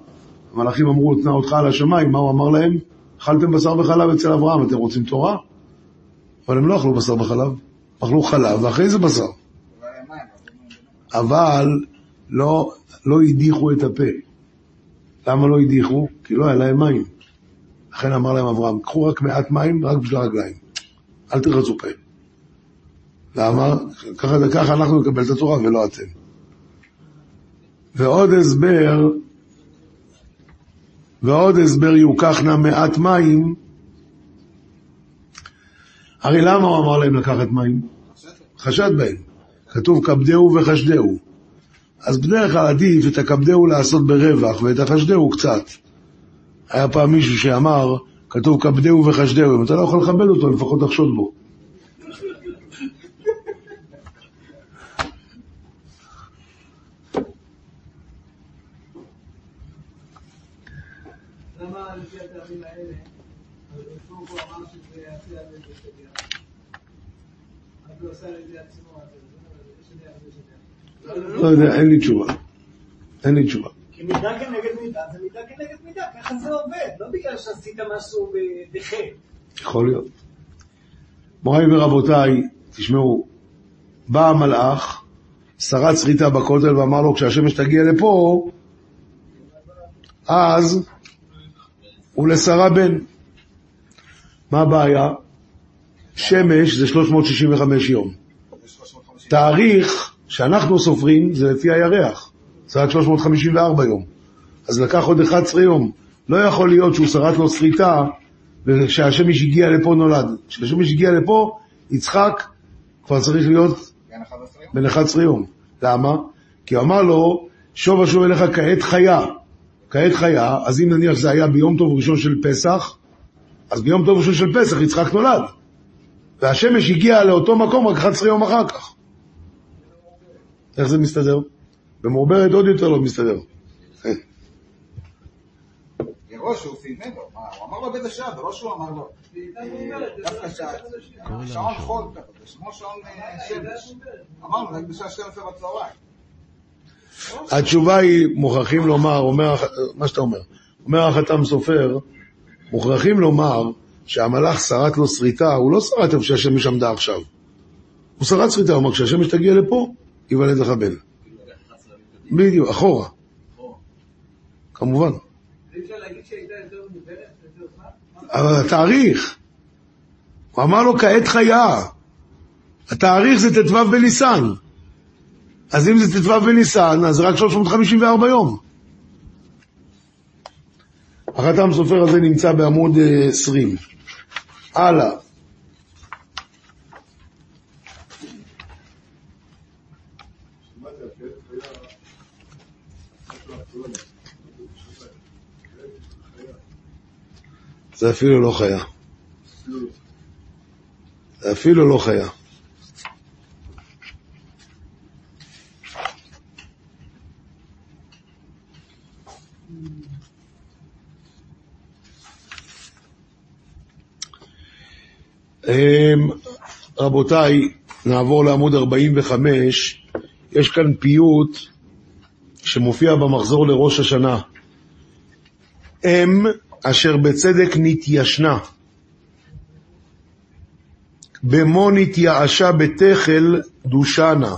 המלאכים אמרו, תנא אותך על השמיים, מה הוא אמר להם? אכלתם בשר וחלב אצל אברהם, אתם רוצים תורה? אבל הם לא אכלו בשר וחלב, אכלו חלב ואחרי זה בשר. אבל לא, לא הדיחו את הפה. למה לא הדיחו? כי לא היה להם מים. לכן אמר להם אברהם, קחו רק מעט מים, רק בשביל הרגליים. אל תרחצו פה. למה? ככה, ככה אנחנו נקבל את התורה ולא אתם. ועוד הסבר, ועוד הסבר יוקח נא מעט מים, הרי למה הוא אמר להם לקחת מים? חשד בהם. כתוב כבדהו וחשדהו. אז בדרך כלל עדיף את הכבדהו לעשות ברווח ואת החשדהו קצת. היה פעם מישהו שאמר, כתוב כבדהו וחשדהו, אם אתה לא יכול לכבד אותו, לפחות תחשוד בו. למה לפי הטעמים האלה, אז קודם כל אמר שזה יעשה על ידי שליח. אז הוא עשה על ידי עצמו, אז זה שליח זה שליח. לא יודע, אין לי תשובה. אין לי תשובה. כי מידה כנגד מידה זה מידה כנגד מידה, ככה זה עובד, לא בגלל שעשית משהו בחטא. יכול להיות. מוריי ורבותיי, תשמעו, בא המלאך, שרד שריטה בכותל ואמר לו, כשהשמש תגיע לפה, אז הוא לשרה בן. מה הבעיה? שמש זה 365 יום. יש 350. תאריך שאנחנו סופרים זה לפי הירח, זה רק 354 יום. אז לקח עוד 11 יום. לא יכול להיות שהוא שרט לו שריטה וכשהשמש הגיע לפה נולד. כשהשמש הגיע לפה, יצחק כבר צריך להיות 11 יום. בן 11 יום. למה? כי הוא אמר לו, שוב אשוב אליך כעת חיה. כעת חיה, אז אם נניח שזה היה ביום טוב ראשון של פסח, אז ביום טוב ראשון של פסח יצחק נולד. והשמש הגיעה לאותו מקום רק 11 יום אחר כך. איך זה מסתדר? במעוברת עוד יותר לא מסתדר. (laughs) מראש הוא סימן לו, מה, הוא אמר לו באיזה שעה, זה שהוא אמר לו, דווקא שעה, שעון חול כזה, זה כמו שעון שמש. אמרנו, רק בשעה 12 בצהריים. התשובה היא, מוכרחים לומר, אומר, מה שאתה אומר, אומר החתם סופר, מוכרחים לומר שהמלאך שרט לו שריטה, הוא לא שרט איפה שהשמש עמדה עכשיו. הוא שרט שריטה, הוא אמר, כשהשמש תגיע לפה, ייוולד לך בן. בדיוק, אחורה. כמובן. אבל התאריך, הוא אמר לו כעת חיה. התאריך זה ט"ו בניסן. אז אם זה ט"ו בניסן, אז זה רק 354 יום. החתם סופר הזה נמצא בעמוד אה, 20. הלאה. זה אפילו לא חיה. זה אפילו לא חיה. רבותיי, נעבור לעמוד 45. יש כאן פיוט שמופיע במחזור לראש השנה. אם אשר בצדק נתיישנה, במו נתייאשה בתכל דושנה,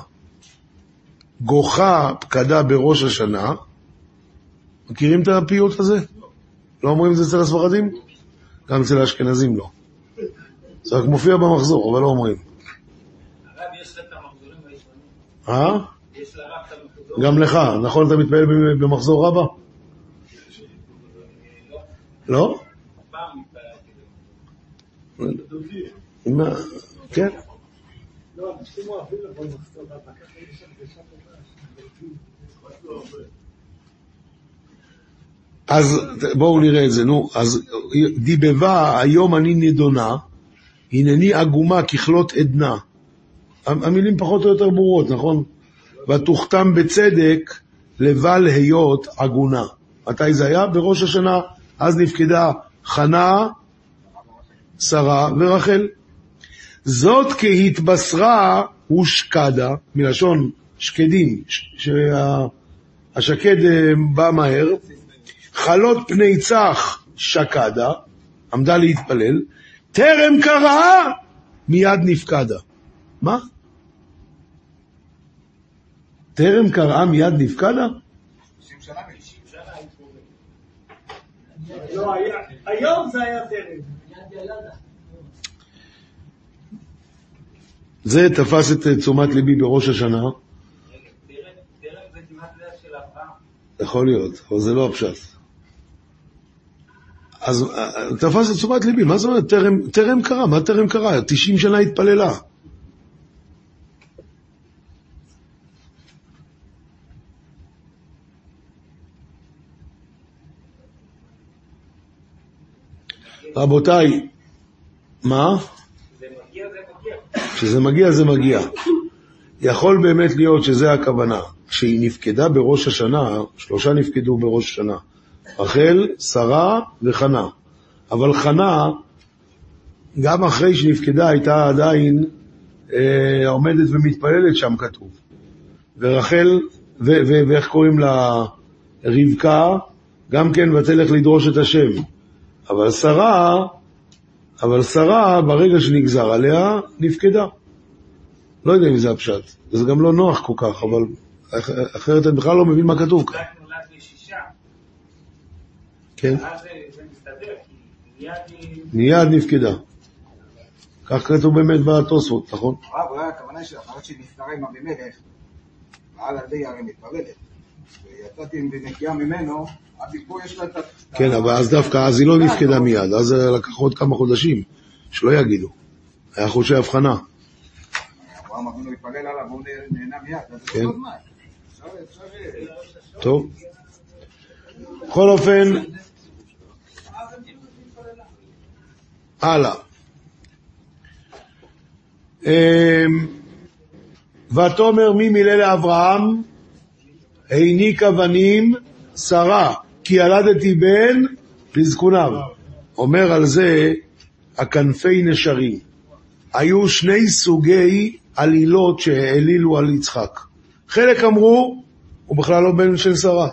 גוחה פקדה בראש השנה. מכירים את הפיוט הזה? לא אומרים את זה אצל הספרדים? גם אצל האשכנזים לא. זה רק מופיע במחזור, אבל לא אומרים. הרב, יש לך את המחזורים. אה? יש לרב את המחזורים. גם לך, נכון אתה מתפלל במחזור רבה? לא? התפללתי. מה- כן. לא. אז בואו נראה את זה, נו. אז דיבבה, היום אני נדונה, הנני עגומה ככלות עדנה. המילים פחות או יותר ברורות, נכון? ותוכתם בצדק לבל היות עגונה. מתי זה היה? בראש השנה. אז נפקדה חנה, שרה ורחל. זאת כהתבשרה הושקדה, מלשון שקדים, שהשקד אה, בא מהר, חלות פני צח שקדה, עמדה להתפלל, טרם קראה, מיד נפקדה. מה? טרם קראה מיד נפקדה? 90 שנה מ-90 לא, היום זה היה טרם. זה תפס את תשומת ליבי בראש השנה, רגע, תראה, תראה, זה כמעט לאה של אברהם. יכול להיות, אבל זה לא הפשט. אז אה, תפס את תשומת ליבי, מה זאת אומרת? טרם, טרם קרה, מה טרם קרה? 90 שנה התפללה. רבותיי, מה? זה מגיע, זה מגיע. כשזה מגיע, זה מגיע. יכול באמת להיות שזה הכוונה. כשהיא נפקדה בראש השנה, שלושה נפקדו בראש השנה, רחל, שרה וחנה. אבל חנה, גם אחרי שנפקדה, הייתה עדיין אה, עומדת ומתפללת שם, כתוב. ורחל, ו- ו- ואיך קוראים לה? רבקה, גם כן ותלך לדרוש את השם. אבל שרה, אבל שרה, ברגע שנגזר עליה, נפקדה. לא יודע אם זה הפשט. זה גם לא נוח כל כך, אבל אח- אחרת אני בכלל לא מבין מה כתוב כאן. כן? מיד נפקדה. כך כתוב באמת בתוספות, נכון? הרב, אולי הכוונה של אחרי שהיא נפטרה עם אבימלך, ועל ידי הרי מתפללת, ויצאתי עם נקייה ממנו, אז פה יש לה את ה... כן, אבל אז דווקא, אז היא לא נפקדה מיד, אז לקח עוד כמה חודשים, שלא יגידו. היה חודשי הבחנה. אברהם אבינו התפלל עליו והוא נהנה מיד, אז זה כן. אותו זמן. אפשר, אפשר... טוב. בכל אופן, הלאה. אמ, ותאמר מי מילא לאברהם, העניק אבנים שרה, כי ילדתי בן לזקוניו. אומר על זה הכנפי נשרים. היו שני סוגי עלילות שהעלילו על יצחק. חלק אמרו, הוא בכלל לא בן של שרה.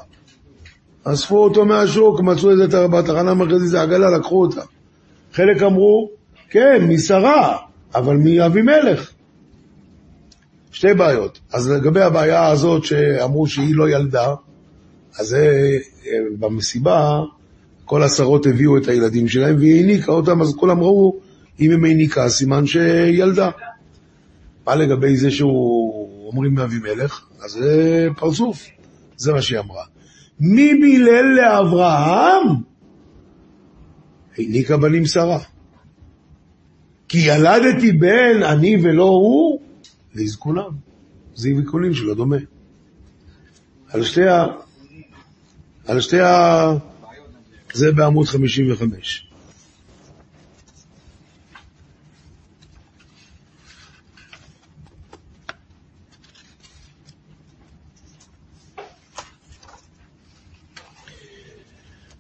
אספו אותו מהשוק, מצאו את זה בתחנה המרכזית, זה עגלה, לקחו אותה. חלק אמרו, כן, משרה, אבל מאבימלך. שתי בעיות. אז לגבי הבעיה הזאת שאמרו שהיא לא ילדה, אז זה אה, במסיבה, כל השרות הביאו את הילדים שלהם והיא העניקה אותם, אז כולם ראו, אם היא העניקה, סימן שילדה. מה לגבי זה שהוא, אומרים מאבימלך? אז זה פרצוף, זה מה שהיא אמרה. מי מילל לאברהם? העניקה בנים שרה. כי ילדתי בן אני ולא הוא, לזקונם. זה ויקונים שלו דומה. על שתי ה... על שתי ה... זה בעמוד 55.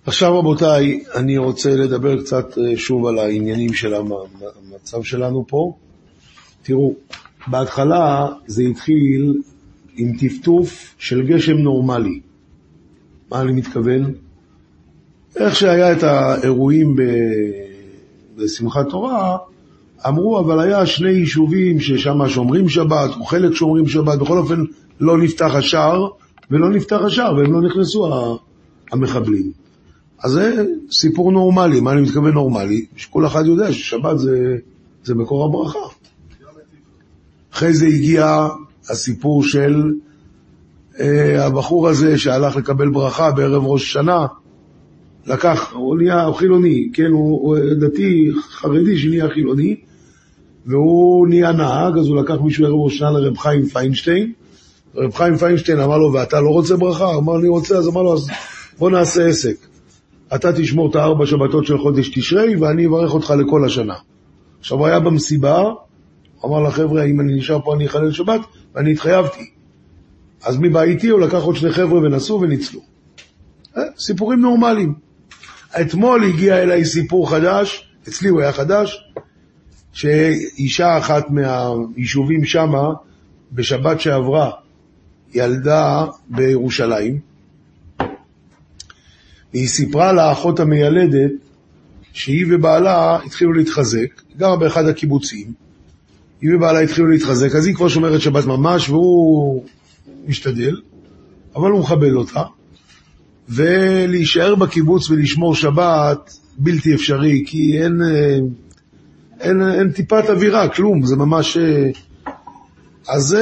עכשיו רבותיי, אני רוצה לדבר קצת אה, שוב על העניינים של המצב שלנו פה. תראו, בהתחלה זה התחיל עם טפטוף של גשם נורמלי. מה אני מתכוון? איך שהיה את האירועים בשמחת תורה, אמרו, אבל היה שני יישובים ששם שומרים שבת, או חלק שומרים שבת, בכל אופן לא נפתח השער, ולא נפתח השער, והם לא נכנסו המחבלים. אז זה סיפור נורמלי, מה אני מתכוון נורמלי? שכל אחד יודע ששבת זה, זה מקור הברכה. אחרי זה הגיע הסיפור של אה, הבחור הזה שהלך לקבל ברכה בערב ראש השנה, לקח, הוא נהיה חילוני, כן, הוא, הוא דתי חרדי שנהיה חילוני, והוא נהיה נהג, אז הוא לקח מישהו ערב ראש השנה לרב חיים פיינשטיין, רב חיים פיינשטיין אמר לו, ואתה לא רוצה ברכה? אמר, אני רוצה, אז אמר לו, אז בוא נעשה עסק. אתה תשמור את הארבע שבתות של חודש תשרי, ואני אברך אותך לכל השנה. עכשיו, הוא היה במסיבה, אמר לחבר'ה, אם אני נשאר פה אני אחלל שבת, ואני התחייבתי. אז מי בא איתי? הוא לקח עוד שני חבר'ה ונסעו וניצלו. אה, סיפורים נורמליים. אתמול הגיע אליי סיפור חדש, אצלי הוא היה חדש, שאישה אחת מהיישובים שמה, בשבת שעברה, ילדה בירושלים, והיא סיפרה לאחות המיילדת שהיא ובעלה התחילו להתחזק, גרה באחד הקיבוצים, היא ובעלה התחילו להתחזק, אז היא כבר שומרת שבת ממש, והוא משתדל, אבל הוא מכבד אותה, ולהישאר בקיבוץ ולשמור שבת בלתי אפשרי, כי אין, אין, אין, אין טיפת אווירה, כלום, זה ממש... אז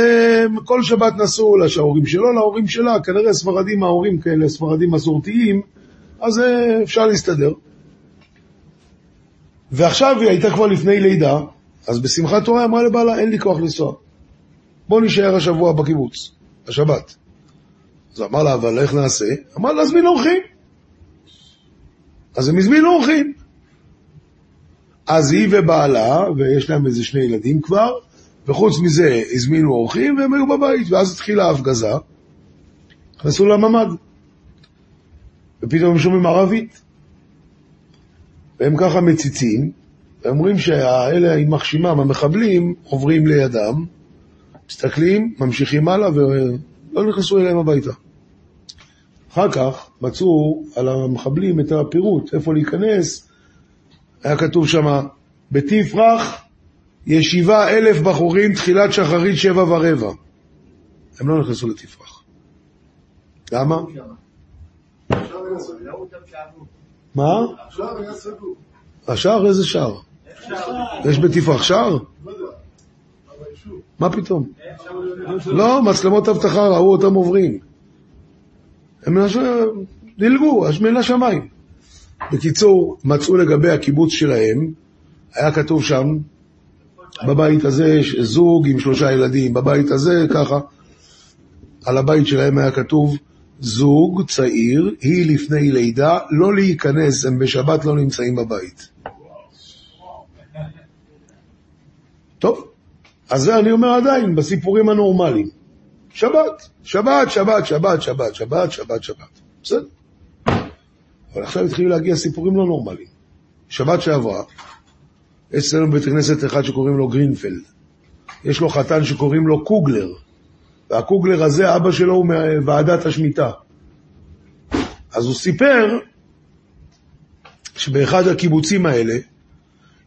כל שבת נסעו להורים שלו, להורים שלה, כנראה ספרדים, ההורים כאלה, ספרדים מסורתיים, אז אפשר להסתדר. ועכשיו היא הייתה כבר לפני לידה, אז בשמחת תורה אמרה לבעלה, אין לי כוח לנסוע. בוא נשאר השבוע בקיבוץ, השבת. אז אמר לה, אבל איך נעשה? אמר לה, להזמין אורחים. אז הם הזמינו אורחים. אז היא ובעלה, ויש להם איזה שני ילדים כבר, וחוץ מזה הזמינו אורחים והם היו בבית, ואז התחילה ההפגזה, נכנסו לממ"ד. ופתאום הם שומעים ערבית. והם ככה מציצים, ואומרים שהאלה, יימח שמם, המחבלים, עוברים לידם, מסתכלים, ממשיכים הלאה, ולא נכנסו אליהם הביתה. אחר כך מצאו על המחבלים את הפירוט, איפה להיכנס, היה כתוב שם, בתפרח, ישיבה אלף בחורים, תחילת שחרית שבע ורבע. הם לא נכנסו לתפרח. למה? מה? השער? איזה שער? יש בתפרח שער? מה פתאום? לא, מצלמות אבטחה ראו אותם עוברים. הם דילגו, מן השמיים. בקיצור, מצאו לגבי הקיבוץ שלהם, היה כתוב שם, בבית הזה זוג עם שלושה ילדים, בבית הזה ככה, על הבית שלהם היה כתוב, זוג צעיר, היא לפני לידה, לא להיכנס, הם בשבת לא נמצאים בבית. טוב, אז זה אני אומר עדיין, בסיפורים הנורמליים. שבת, שבת, שבת, שבת, שבת, שבת, שבת, שבת. בסדר. אבל עכשיו התחילו להגיע סיפורים לא נורמליים. שבת שעברה, יש אצלנו בבית כנסת אחד שקוראים לו גרינפלד. יש לו חתן שקוראים לו קוגלר, והקוגלר הזה, אבא שלו הוא מוועדת השמיטה. אז הוא סיפר שבאחד הקיבוצים האלה,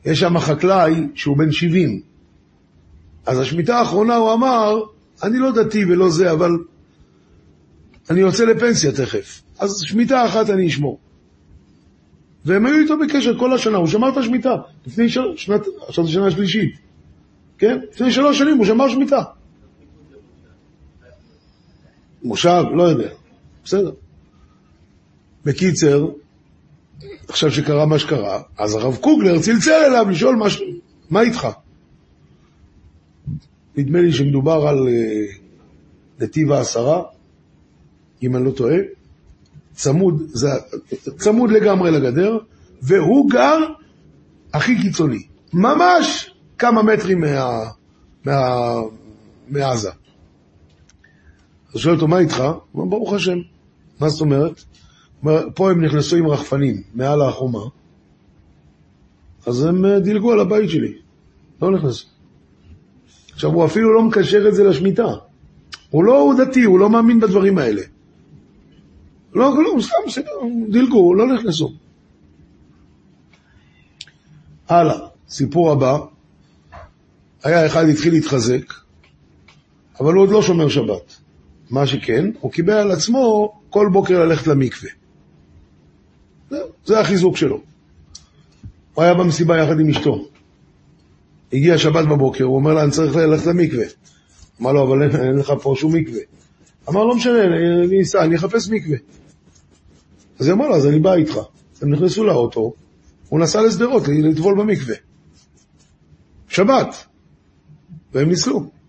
יש שם חקלאי שהוא בן 70. אז השמיטה האחרונה הוא אמר, אני לא דתי ולא זה, אבל אני יוצא לפנסיה תכף. אז שמיטה אחת אני אשמור. והם היו איתו בקשר כל השנה, הוא שמר את השמיטה. לפני ש... שנת, עכשיו זו שנה שלישית. כן? לפני שלוש שנים הוא שמר שמיטה. מושב, לא יודע. בסדר. בקיצר, עכשיו שקרה מה שקרה, אז הרב קוגלר צלצל אליו לשאול מה, ש... מה איתך? נדמה לי שמדובר על uh, נתיב העשרה, אם אני לא טועה, צמוד, זה, צמוד לגמרי לגדר, והוא גר הכי קיצוני, ממש כמה מטרים מה, מה, מעזה. אז שואל אותו, מה איתך? הוא אומר, ברוך השם. מה זאת אומרת? פה הם נכנסו עם רחפנים מעל החומה, אז הם אה, דילגו על הבית שלי, לא נכנסו. עכשיו, הוא אפילו לא מקשר את זה לשמיטה. הוא לא הוא דתי, הוא לא מאמין בדברים האלה. לא, לא, סתם, בסדר, דילגו, לא נכנסו. הלאה, סיפור הבא. היה אחד התחיל להתחזק, אבל הוא עוד לא שומר שבת. מה שכן, הוא קיבל על עצמו כל בוקר ללכת למקווה. זה, זה החיזוק שלו. הוא היה במסיבה יחד עם אשתו. הגיע שבת בבוקר, הוא אומר לה, אני צריך ללכת למקווה. אמר לו, אבל אין, אין לך פה שום מקווה. אמר, לא משנה, אני, אסע, אני אחפש מקווה. אז היא אמרה לו, אז אני בא איתך. הם נכנסו לאוטו, הוא נסע לשדרות לטבול במקווה. שבת. והם ניסלו.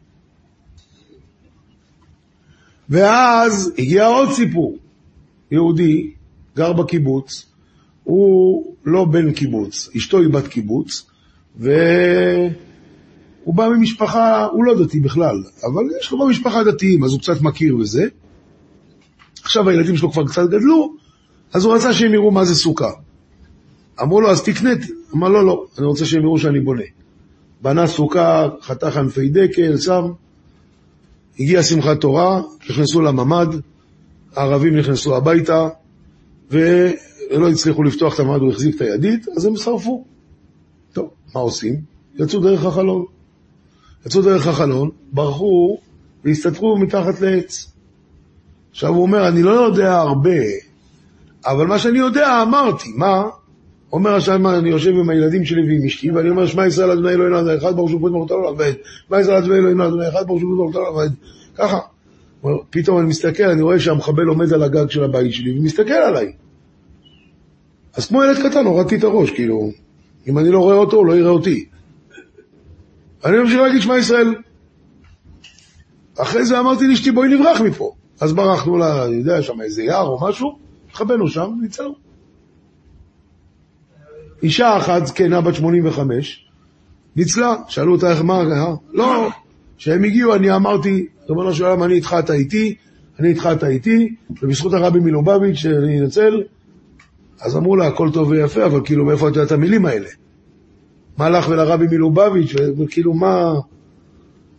ואז הגיע עוד סיפור. יהודי, גר בקיבוץ, הוא לא בן קיבוץ, אשתו היא בת קיבוץ, והוא בא ממשפחה, הוא לא דתי בכלל, אבל יש לו במשפחה דתיים, אז הוא קצת מכיר בזה. עכשיו הילדים שלו כבר קצת גדלו, אז הוא רצה שהם יראו מה זה סוכה. אמרו לו, אז תקנה, אמר לו, לא, אני רוצה שהם יראו שאני בונה. בנה סוכה, חתך ענפי דקל, שם, הגיעה שמחת תורה, נכנסו לממ"ד, הערבים נכנסו הביתה, ולא הצליחו לפתוח את הממ"ד, הוא החזיק את הידית, אז הם שרפו. טוב, מה עושים? יצאו דרך החלון. יצאו דרך החלון, ברחו והסתתרו מתחת לעץ. עכשיו הוא אומר, אני לא יודע הרבה, אבל מה שאני יודע אמרתי, מה? אומר השם, אני יושב עם הילדים שלי ועם אשתי, ואני אומר, שמע ישראל אדוני אלוהינו אדוני אחד ברוך שהוא פות מורתו לעבד, שמע ישראל אדוני אלוהינו אדוני אחד ברוך שהוא פות מורתו לעבד, ככה. פתאום אני מסתכל, אני רואה שהמחבל עומד על הגג של הבית שלי ומסתכל עליי. אז כמו ילד קטן הורדתי את הראש, כאילו, אם אני לא רואה אותו, הוא לא יראה אותי. אני ממשיך להגיד שמע ישראל. אחרי זה אמרתי לאשתי, בואי נברח מפה. אז ברחנו לה, אני יודע, שם איזה יער או משהו, התחבאנו שם, ניצלנו. אישה אחת, זקנה בת 85, ניצלה, שאלו אותה איך מה, אה? לא, כשהם הגיעו אני אמרתי, ריבונו של עולם, אני איתך, אתה איתי, אני איתך, אתה איתי, ובזכות הרבי מלובביץ' שאני אנצל, אז אמרו לה, הכל טוב ויפה, אבל כאילו, מאיפה את יודעת המילים האלה? מה לך ולרבי מלובביץ', וכאילו, מה...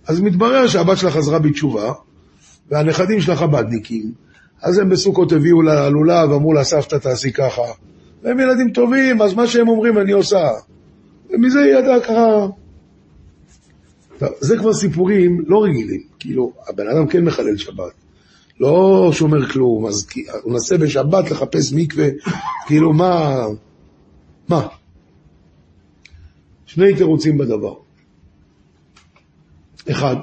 אז מתברר שהבת שלה חזרה בתשובה, והנכדים שלה חב"דניקים, אז הם בסוכות הביאו לה לולב, ואמרו לה, סבתא תעשי ככה. והם ילדים טובים, אז מה שהם אומרים אני עושה. ומזה היא ידעה ככה... זה כבר סיפורים לא רגילים. כאילו, הבן אדם כן מחלל שבת. לא שומר כלום, אז הוא מנסה בשבת לחפש מקווה, כאילו מה... מה? שני תירוצים בדבר. אחד,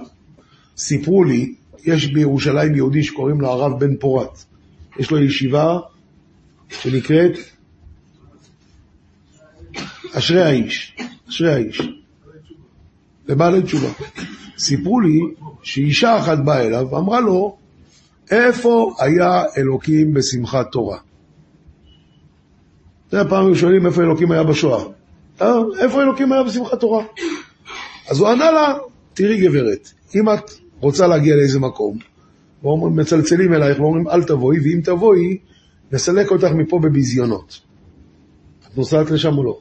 סיפרו לי, יש בירושלים יהודי שקוראים לו הרב בן פורת. יש לו ישיבה שנקראת אשרי האיש, אשרי האיש. לבעלי תשובה. סיפרו לי שאישה אחת באה אליו ואמרה לו, איפה היה אלוקים בשמחת תורה? זה הפעם הם שואלים איפה אלוקים היה בשואה. אה, איפה אלוקים היה בשמחת תורה? אז הוא ענה לה, תראי גברת, אם את רוצה להגיע לאיזה מקום, מצלצלים אלייך ואומרים אל תבואי, ואם תבואי, נסלק אותך מפה בביזיונות. את נוסעת לשם או לא?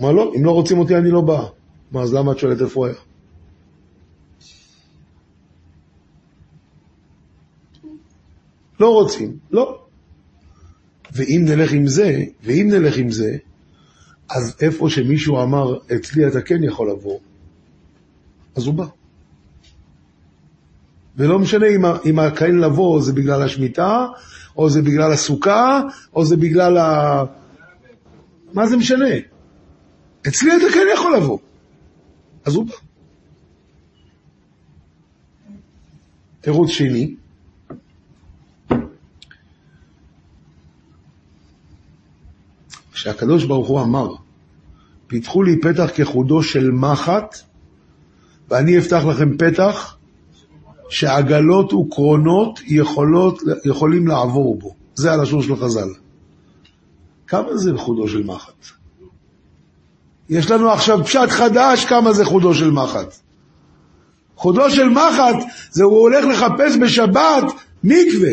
מה לא? אם לא רוצים אותי אני לא באה. מה, אז למה את שואלת איפה הוא היה? לא רוצים, לא. ואם נלך עם זה, ואם נלך עם זה, אז איפה שמישהו אמר, אצלי אתה כן יכול לבוא, אז הוא בא. ולא משנה אם, אם הכהן לבוא זה בגלל השמיטה, או זה בגלל הסוכה, או זה בגלל ה... מה זה משנה? אצלי אתה כן יכול לבוא. אז הוא בא. תירוץ שני, שהקדוש ברוך הוא אמר, פיתחו לי פתח כחודו של מחט, ואני אפתח לכם פתח שעגלות וקרונות יכולות, יכולים לעבור בו. זה הלשון של חז"ל. כמה זה חודו של מחט? יש לנו עכשיו פשט חדש כמה זה חודו של מחט. חודו של מחט זה הוא הולך לחפש בשבת מקווה,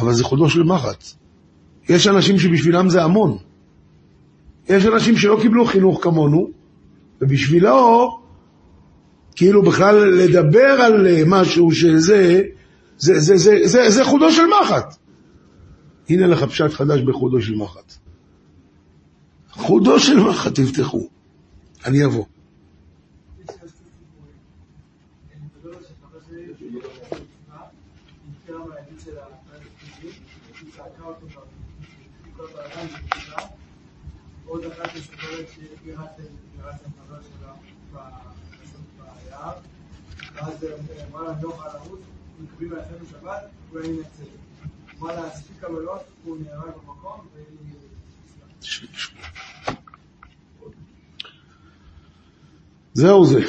אבל זה חודו של מחט. יש אנשים שבשבילם זה המון. יש אנשים שלא קיבלו חינוך כמונו, ובשבילו, כאילו בכלל לדבר על משהו שזה, זה, זה, זה, זה, זה חודו של מחט. הנה לך פשט חדש בחודו של מחט. חודו של מחט תפתחו, אני אבוא. עוד אחת מספרת שפירטתם חבר שלה ביער, ואז אמרה לה נוח על לרוץ, לאחינו שבת, אולי ננצל. אמרה לה, הספיקה ולא, הוא נהרג במקום, והיא... זהו זה.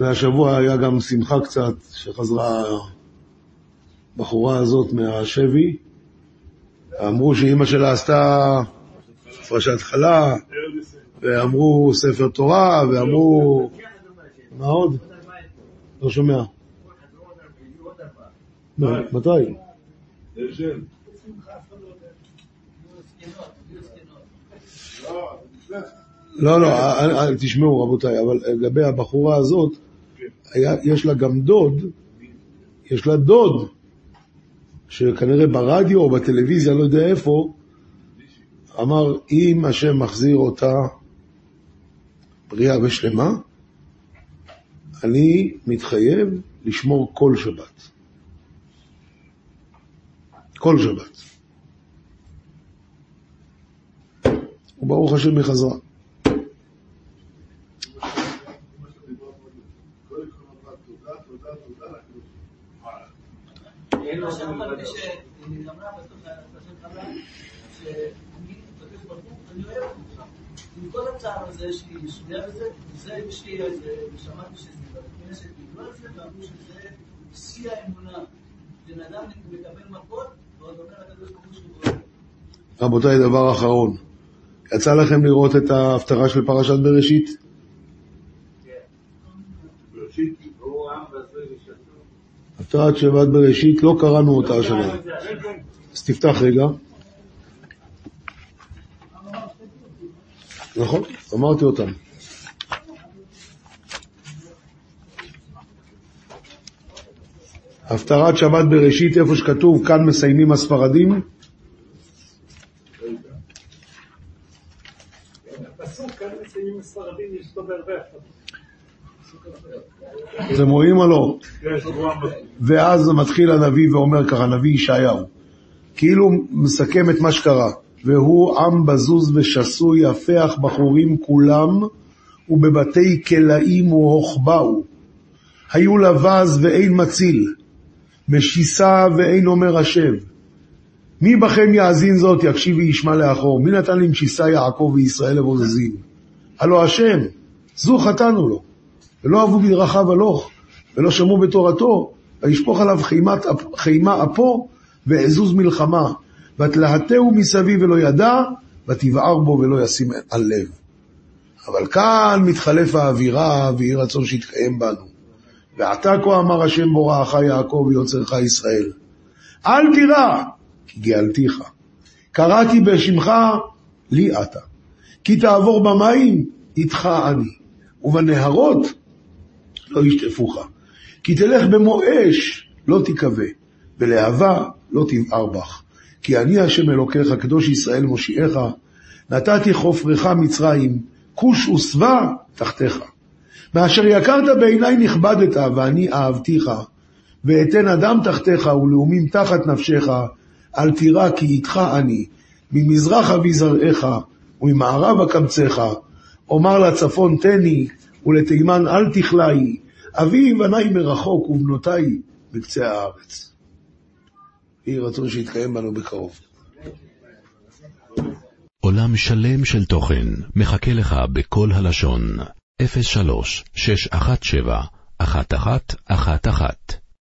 והשבוע היה גם שמחה קצת, שחזרה הבחורה הזאת מהשבי. אמרו שאימא שלה עשתה הפרשת חלה, ואמרו ספר תורה, ואמרו... מה עוד? לא שומע. מתי? לא, לא, תשמעו רבותיי, אבל לגבי הבחורה הזאת, יש לה גם דוד, יש לה דוד, שכנראה ברדיו או בטלוויזיה, לא יודע איפה, אמר, אם השם מחזיר אותה בריאה ושלמה, אני מתחייב לשמור כל שבת. כל שבת. וברוך השם היא חזרה. עם כל הצער הזה, יש לי שנייה בזה, זה יש לי איזה, שמעתי שזה בכנסת דיברו על זה, ואמרו שזה שיא האמונה. בן אדם מקבל מכות, ועוד אומר הקדוש ברוך הוא שהוא רבותיי, דבר אחרון. יצא לכם לראות את ההפטרה של פרשת בראשית? הפטרת שבת בראשית, לא קראנו אותה השנה. אז תפתח רגע. נכון, אמרתי אותם. הפטרת שבת בראשית, איפה שכתוב, כאן מסיימים הספרדים. אתם רואים או לא? ואז מתחיל הנביא ואומר ככה, הנביא ישעיהו, כאילו מסכם את מה שקרה. והוא עם בזוז ושסוי, הפח בחורים כולם, ובבתי כלאים הוכבאו. היו לבז ואין מציל, משיסה ואין אומר השב. מי בכם יאזין זאת, יקשיב וישמע לאחור? מי נתן למשיסה יעקב וישראל לבוזזים? הלא השם, זו חטאנו לו. ולא אהבו בדרכיו הלוך, ולא שמעו בתורתו, וישפוך עליו חימת, חימה אפו, ואזוז מלחמה. ותלהטהו מסביב ולא ידע, ותבער בו ולא ישים על לב. אבל כאן מתחלף האווירה, ויהי רצון שיתקיים בנו. ועתה כה אמר השם בוראך יעקב ויוצרך ישראל. אל תירא, כי גאלתיך. קראתי בשמך, לי אתה. כי תעבור במים, איתך אני. ובנהרות, לא ישטפוך. כי תלך במו אש, לא תיכווה. בלהבה, לא תבער בך. כי אני השם אלוקיך, קדוש ישראל מושיעך, נתתי חופרך מצרים, כוש ושבע תחתיך. מאשר יקרת בעיניי נכבדת, ואני אהבתיך, ואתן אדם תחתיך ולאומים תחת נפשך, אל תירא כי איתך אני, ממזרח אבי זרעך, וממערב אקמצך, אומר לצפון תני, ולתימן אל תכלאי, אבי בניי מרחוק ובנותיי בקצה הארץ. יהי רצון שיתקיים בנו בקרוב. עולם שלם של תוכן מחכה לך בכל הלשון, 03 617 1111